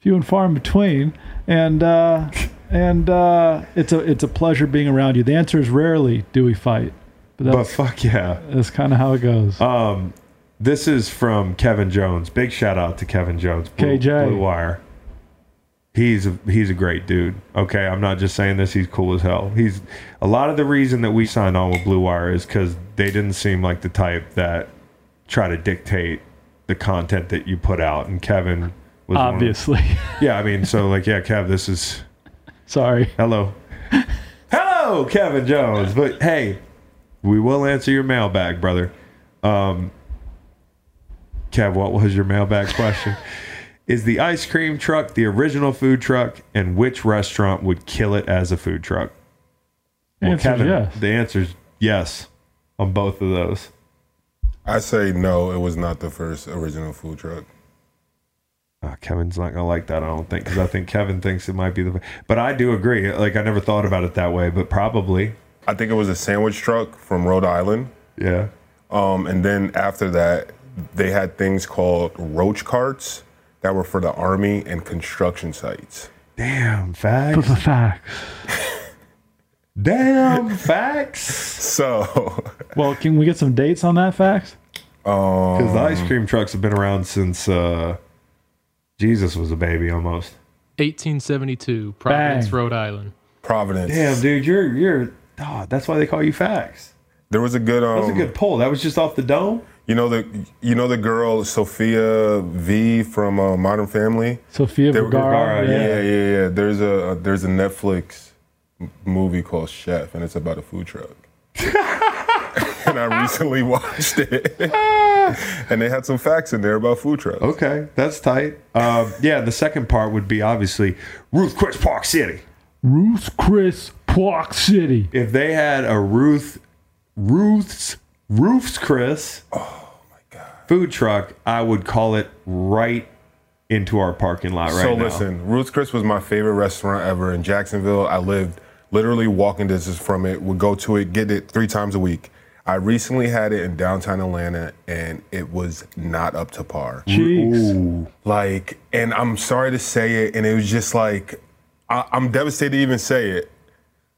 Few and far in between. And uh, and uh, it's a it's a pleasure being around you. The answer is rarely do we fight, but but fuck yeah. that's kind of how it goes. Um, this is from Kevin Jones. Big shout out to Kevin Jones. Blue, KJ. Blue Wire. He's a, he's a great dude. Okay, I'm not just saying this. He's cool as hell. He's a lot of the reason that we signed on with Blue Wire is because they didn't seem like the type that try to dictate the content that you put out. And Kevin was one of- Obviously. yeah, I mean, so like, yeah, Kev, this is Sorry. hello, hello, Kevin Jones. But hey, we will answer your mailbag, brother. Um, Kev, what was your mailbag question? Is the ice cream truck the original food truck, and which restaurant would kill it as a food truck? Well, Answer's Kevin, yes. the answer is yes on both of those. I say no, it was not the first original food truck. Uh, Kevin's not gonna like that, I don't think, because I think Kevin thinks it might be the. But I do agree. Like I never thought about it that way, but probably, I think it was a sandwich truck from Rhode Island. yeah. Um, and then after that, they had things called roach carts that were for the army and construction sites. Damn facts. Facts. Damn facts. So, Well, can we get some dates on that facts? Because the ice cream trucks have been around since uh, Jesus was a baby almost. 1872, Providence, Bang. Rhode Island. Providence. Damn, dude, you're you're. Oh, that's why they call you facts. There was a good um, That was a good pull. That was just off the dome. you know the you know the girl Sofia V from uh, Modern Family. Sofia They were- Vergara. Vergara, Yeah, yeah, yeah. There's a there's a Netflix movie called Chef, and it's about a food truck. and I recently watched it, and they had some facts in there about food trucks. Okay, that's tight. Um, yeah, the second part would be obviously Ruth Chris Park City. Ruth Chris Park City. If they had a Ruth Ruth's Ruth's Chris, oh my god, food truck, I would call it right into our parking lot right so now. listen, Ruth's Chris was my favorite restaurant ever in Jacksonville. I lived literally walking distance from it. Would go to it, get it three times a week. I recently had it in downtown Atlanta, and it was not up to par. Cheeks. Like, and I'm sorry to say it, and it was just like, I, I'm devastated to even say it.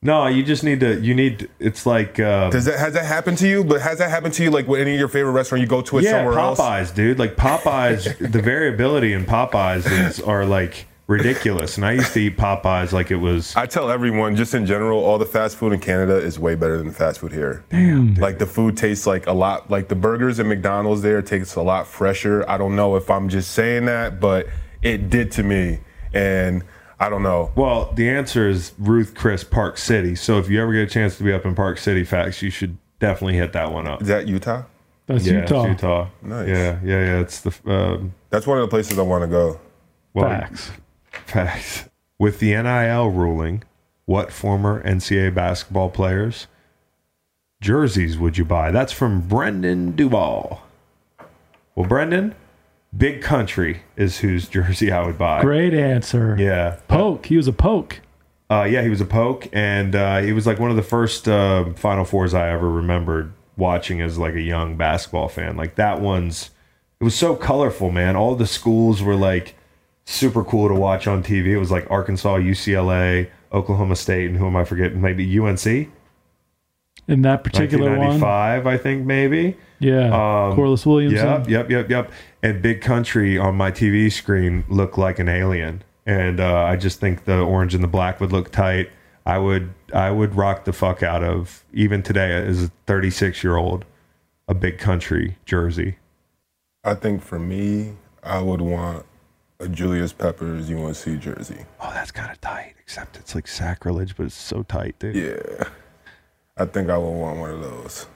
No, you just need to. You need. It's like. Uh, Does that has that happened to you? But has that happened to you? Like with any of your favorite restaurant, you go to it yeah, somewhere Popeyes, else? dude. Like Popeyes, the variability in Popeyes is are like ridiculous. And I used to eat Popeyes like it was. I tell everyone, just in general, all the fast food in Canada is way better than the fast food here. Damn. Like the food tastes like a lot, like the burgers at McDonald's there tastes a lot fresher. I don't know if I'm just saying that, but it did to me. And I don't know. Well, the answer is Ruth Chris Park City. So if you ever get a chance to be up in Park City, facts, you should definitely hit that one up. Is that Utah? That's yeah, it's Utah. Utah. Nice. Yeah, yeah, yeah. It's the um, That's one of the places I want to go. well, Facts. Facts. With the NIL ruling, what former NCAA basketball players jerseys would you buy? That's from Brendan Duval. Well, Brendan, Big Country is whose jersey I would buy. Great answer. Yeah. Poke. He was a poke. Uh, yeah, he was a poke, and uh, he was like one of the first uh, Final Fours I ever remembered watching as like a young basketball fan. Like that one's, it was so colorful, man. All the schools were like super cool to watch on TV. It was like Arkansas, UCLA, Oklahoma State, and who am I forgetting? Maybe UNC, In that particular one. 1995, I think maybe. Yeah. Um, Corliss Williamson. Yep, yep, yep, yep. And Big Country on my TV screen looked like an alien, and uh, I just think the orange and the black would look tight. I would, I would rock the fuck out of even today as a 36 year old, a Big Country jersey. I think for me, I would want a Julius Peppers UNC jersey. Oh, that's kind of tight. Except it's like sacrilege, but it's so tight, dude. Yeah. I think I would want one of those.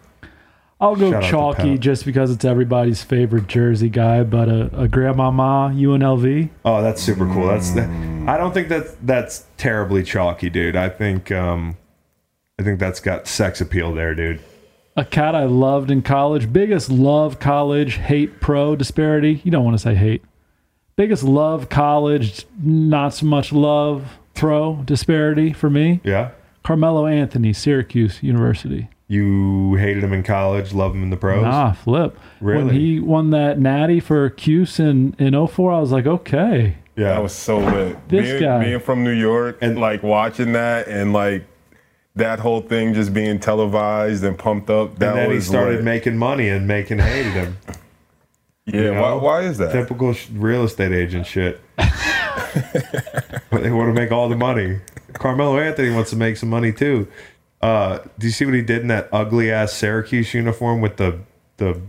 I'll go Shout chalky just because it's everybody's favorite jersey guy, but a, a grandmama UNLV. Oh, that's super cool. That's the, I don't think that that's terribly chalky, dude. I think um I think that's got sex appeal there, dude. A cat I loved in college. Biggest love college, hate pro disparity. You don't want to say hate. Biggest love college, not so much love throw disparity for me. Yeah. Carmelo Anthony, Syracuse University. You hated him in college, love him in the pros. Ah, flip. Really? When Really? he won that natty for Cuse in, in 04, I was like, okay. yeah. That was so lit. This being, guy. being from New York And- and like watching that and like that whole thing just being televised and pumped up. That and then he started lit. making money and making hated him. Yeah, you know? why, why is that? Typical real estate agent shit. but they want to make all the money. Carmelo Anthony wants to make some money too. Uh, do you see what he did in that ugly ass Syracuse uniform with the the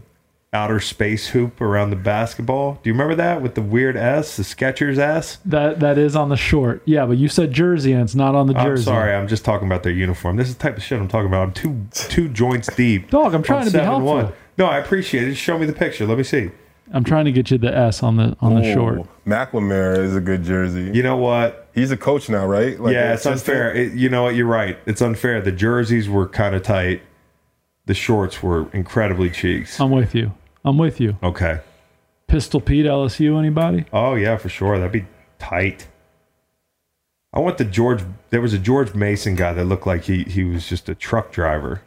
outer space hoop around the basketball? Do you remember that with the weird S, the Skechers S? That That is on the short. Yeah, but you said jersey and it's not on the I'm jersey. sorry, I'm just talking about their uniform. This is the type of shit I'm talking about. I'm two two joints deep. Dog, I'm trying to be 7-1. helpful. No, I appreciate it. Just show me the picture. Let me see. I'm trying to get you the S on the on the Ooh, short. McLemore is a good jersey. You know what? He's a coach now, right? Like yeah, it's assistant? unfair. It, you know what? You're right. It's unfair. The jerseys were kind of tight. The shorts were incredibly cheeks. I'm with you. I'm with you. Okay. Pistol Pete LSU. Anybody? Oh yeah, for sure. That'd be tight. I want the George. There was a George Mason guy that looked like he he was just a truck driver.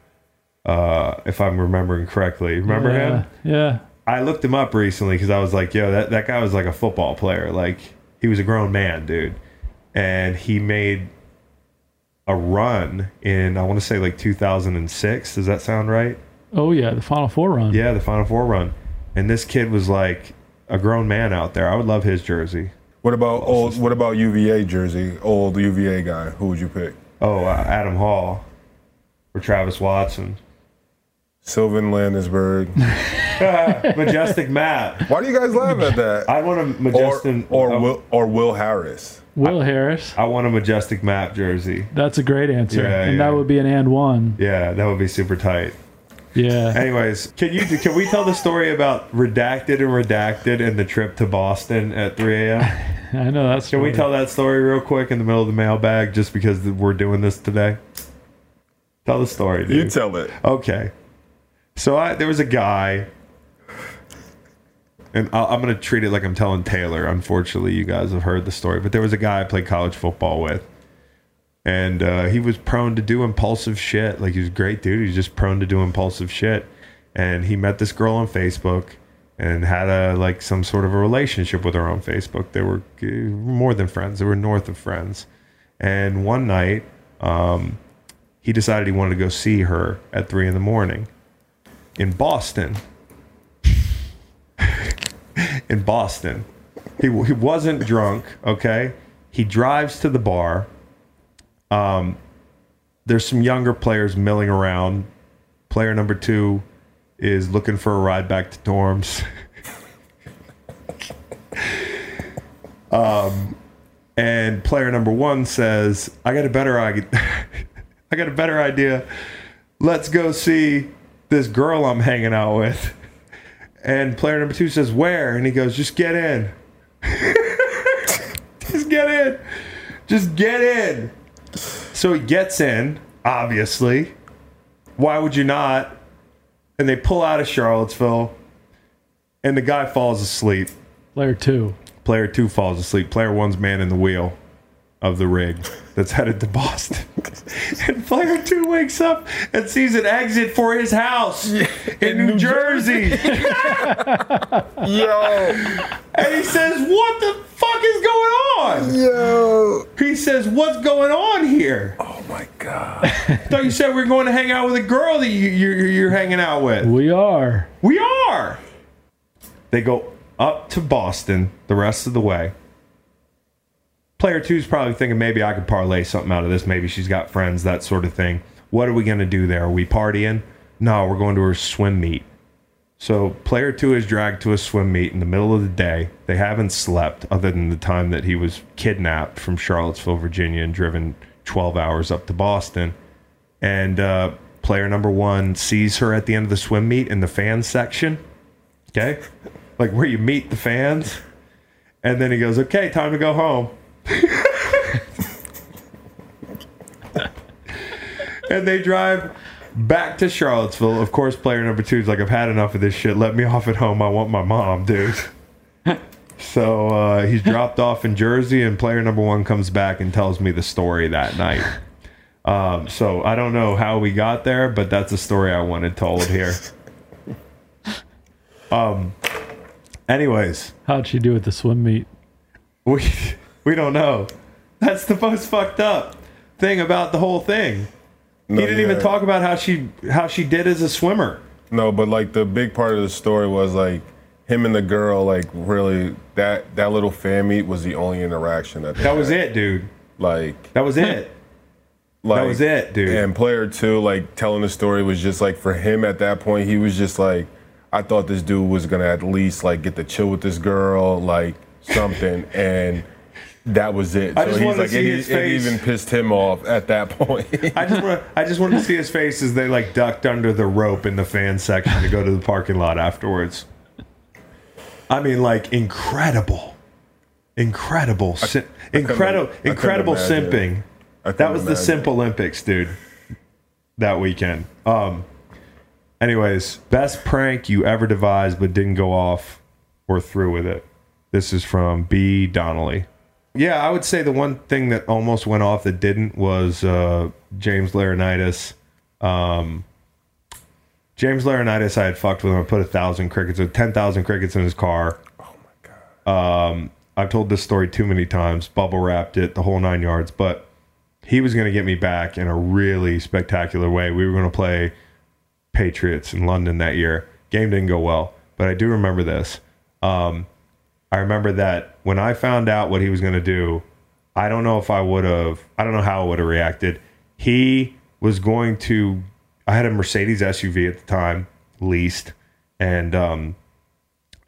Uh, if I'm remembering correctly, remember yeah, him? Yeah. I looked him up recently because I was like, yo, that, that guy was like a football player. Like, he was a grown man, dude. And he made a run in, I want to say like 2006. Does that sound right? Oh yeah, the Final Four run. Yeah, the Final Four run. And this kid was like a grown man out there. I would love his jersey. What about old? What about UVA jersey? Old UVA guy. Who would you pick? Oh, uh, Adam Hall or Travis Watson. Sylven Landesberg. Majestic Matt. Why do you guys laugh at that? I want a Majestic or uh, Will or Will Harris. Will Harris. I want a Majestic Matt jersey. That's a great answer, Yeah, and yeah. that would be an and one. Yeah, that would be super tight. Yeah. Anyways, can you can we tell the story about redacted and redacted and the trip to Boston at 3 a.m.? I know that's. Can we tell that story real quick in the middle of the mailbag just because we're doing this today? Tell the story, dude. You tell it. Okay. So I, there was a guy, and i I'm going to treat it like I'm telling Taylor. Unfortunately, you guys have heard the story, but there was a guy I played college football with, and uh, he was prone to do impulsive shit. Like he was a great dude. He was just prone to do impulsive shit, and he met this girl on Facebook and had a like some sort of a relationship with her on Facebook. They were uh, more than friends. They were north of friends. And one night, um, he decided he wanted to go see her at three in the morning in Boston. in Boston. He, he wasn't drunk, okay? He drives to the bar. Um, there's some younger players milling around. Player number two is looking for a ride back to dorms. um, and player number one says, "I got a better idea. I got a better idea. Let's go see this girl I'm hanging out with." And player number two says, "Where?" And he goes, "Just get in. Just get in. Just get in." So he gets in. Obviously, why would you not? And they pull out of Charlottesville, and the guy falls asleep. Player two. Player two falls asleep. Player one's man in the wheel of the rig that's headed to Boston. and player two wakes up and sees an exit for his house in New, Jersey. Yo, and he says, What the fuck is going on? yo. He says, What's going on here? Oh my god. I thought you said we were going to hang out with a girl that you, you're, you're hanging out with. We are. We are. They go up to Boston the rest of the way. Player two's probably thinking maybe I could parlay something out of this. Maybe she's got friends, that sort of thing. What are we going to do there? Are we partying? No, we're going to her swim meet. So player two is dragged to a swim meet in the middle of the day. They haven't slept other than the time that he was kidnapped from Charlottesville, Virginia, and driven 12 hours up to Boston. And uh, player number one sees her at the end of the swim meet in the fan section. Okay, like where you meet the fans, and then he goes, "Okay, time to go home." and they drive back to Charlottesville. Of course, player number two is like, "I've had enough of this shit. Let me off at home. I want my mom, dude." So uh, he's dropped off in Jersey, and player number one comes back and tells me the story that night. Um, so I don't know how we got there, but that's a story I wanted told here. Um. Anyways, How'd she do at the swim meet? we we don't know. That's the most fucked up thing about the whole thing. No, he didn't even talk about how she how she did as a swimmer. No, but like the big part of the story was like him and the girl, like really that that little fan meet was the only interaction that That was it, dude. Like That was it. like that was it, dude. And player two, like telling the story was just like for him at that point, he was just like, I thought this dude was gonna at least like get to chill with this girl, like something, and that was it. I just wanted to like, see it, his it even pissed him off at that point. I just want I just wanted to see his face as they like ducked under the rope in the fan section to go to the parking lot afterwards. I mean, like incredible, incredible, si- incredible, I incredible simping. That was the imagine. Simp Olympics, dude. That weekend. Um. Anyways, best prank you ever devised but didn't go off or through with it. This is from B. Donnelly. Yeah, I would say the one thing that almost went off that didn't was uh, James Laurinaitis. Um, James Laurinaitis, I had fucked with him. I put a thousand crickets, or ten thousand crickets in his car. Oh my god. Um, I've told this story too many times. Bubble wrapped it, the whole nine yards. But he was going to get me back in a really spectacular way. We were going to play Patriots in London that year. Game didn't go well, but I do remember this. Um, I remember that when I found out what he was going to do, I don't know if I would have, I don't know how I would have reacted. He was going to, I had a Mercedes SUV at the time, leased, and um,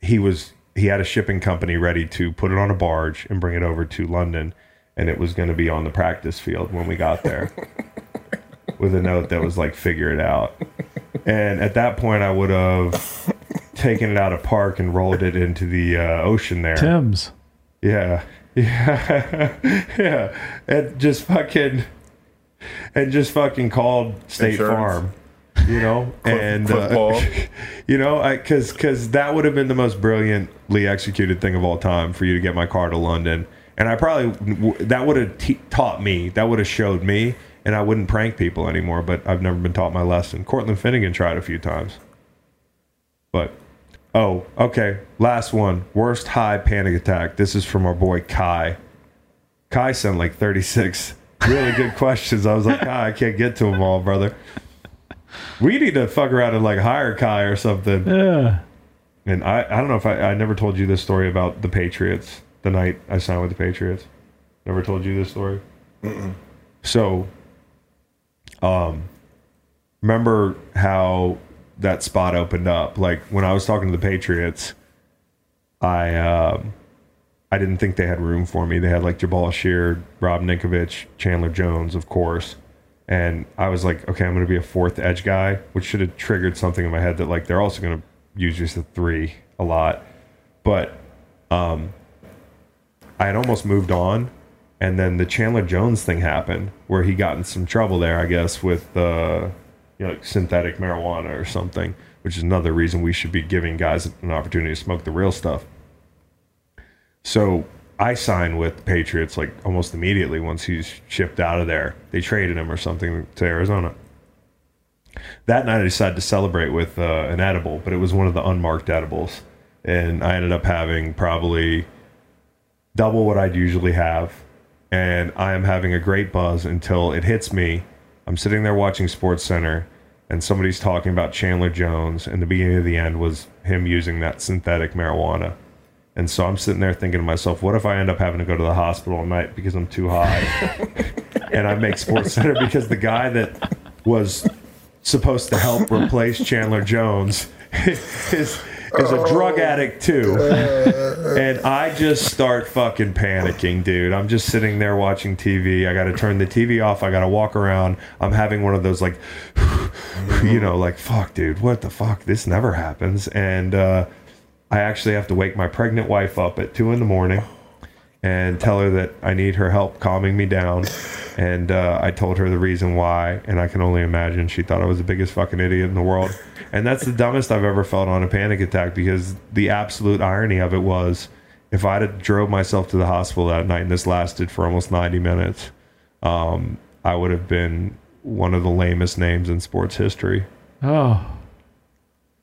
he was, he had a shipping company ready to put it on a barge and bring it over to London, and it was going to be on the practice field when we got there with a note that was like, figure it out. And at that point, I would have taken it out of park and rolled it into the uh, ocean there. Tim's. Yeah. Yeah. yeah. And just fucking and just fucking called State Insurance. Farm. You know? and uh, you know, I cuz cuz that would have been the most brilliantly executed thing of all time for you to get my car to London. And I probably that would have te- taught me, that would have showed me and I wouldn't prank people anymore, but I've never been taught my lesson. Cortland Finnegan tried a few times. But Oh, okay. Last one. Worst high panic attack. This is from our boy Kai. Kai sent like 36 really good questions. I was like, Kai, I can't get to them all, brother. We need to fuck around and like hire Kai or something. Yeah. And I, I don't know if I, I never told you this story about the Patriots the night I signed with the Patriots. Never told you this story. So, um, remember how that spot opened up? Like when I was talking to the Patriots, I um, I didn't think they had room for me. They had like Jabaal Sheard, Rob Ninkovich, Chandler Jones, of course. And I was like, okay, I'm going to be a fourth edge guy, which should have triggered something in my head that like they're also going to use just a three a lot. But um, I had almost moved on, and then the Chandler Jones thing happened, where he got in some trouble there, I guess, with uh, you know like synthetic marijuana or something, which is another reason we should be giving guys an opportunity to smoke the real stuff. So I signed with the Patriots like almost immediately once he's shipped out of there. They traded him or something to Arizona. That night I decided to celebrate with uh, an edible, but it was one of the unmarked edibles, and I ended up having probably double what I'd usually have, and I am having a great buzz until it hits me. I'm sitting there watching Sports Center, and somebody's talking about Chandler Jones, and the beginning of the end was him using that synthetic marijuana. And so I'm sitting there thinking to myself, what if I end up having to go to the hospital at night because I'm too high? and I make Sports Center because the guy that was supposed to help replace Chandler Jones is is a drug addict too. Uh. And I just start fucking panicking, dude. I'm just sitting there watching TV. I got to turn the TV off. I got to walk around. I'm having one of those like you know, like fuck, dude, what the fuck? This never happens. And uh, I actually have to wake my pregnant wife up at two in the morning and tell her that I need her help calming me down. And uh, I told her the reason why, and I can only imagine she thought I was the biggest fucking idiot in the world. And that's the dumbest I've ever felt on a panic attack because the absolute irony of it was if I'd have drove myself to the hospital that night and this lasted for almost 90 minutes, um, I would have been one of the lamest names in sports history. Oh,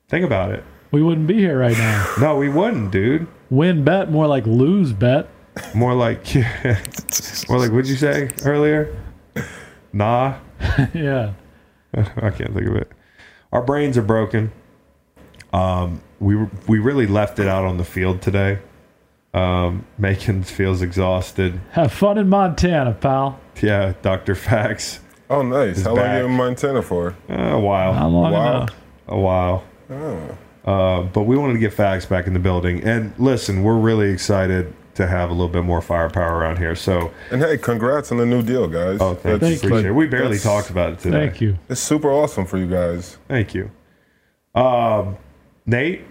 Think about it. we wouldn't be here right now. No, we wouldn't, dude. WynnBET, more like lose bet. More like, more like, what'd you say earlier? Nah. yeah. I can't think of it. Our brains are broken. Um, we we really left it out on the field today. Um, Macon feels exhausted. Have fun in Montana, pal. Yeah, Doctor Fax. Oh, nice. How long back. you in Montana for? Uh, a while. How long Wow. enough? a while. Uh, but we wanted to get Fags back in the building. And listen, we're really excited to have a little bit more firepower around here. So, And hey, congrats on the new deal, guys. oh, thank you. That's- Appreciate it. We barely that's- talked about it today. Thank you. It's super awesome for you guys. Thank you. Um, Nate,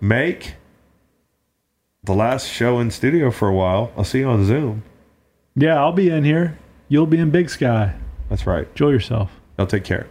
make the last show in studio for a while. I'll see you on Zoom. Yeah, I'll be in here. You'll be in Big Sky. That's right. Enjoy yourself. I'll take care.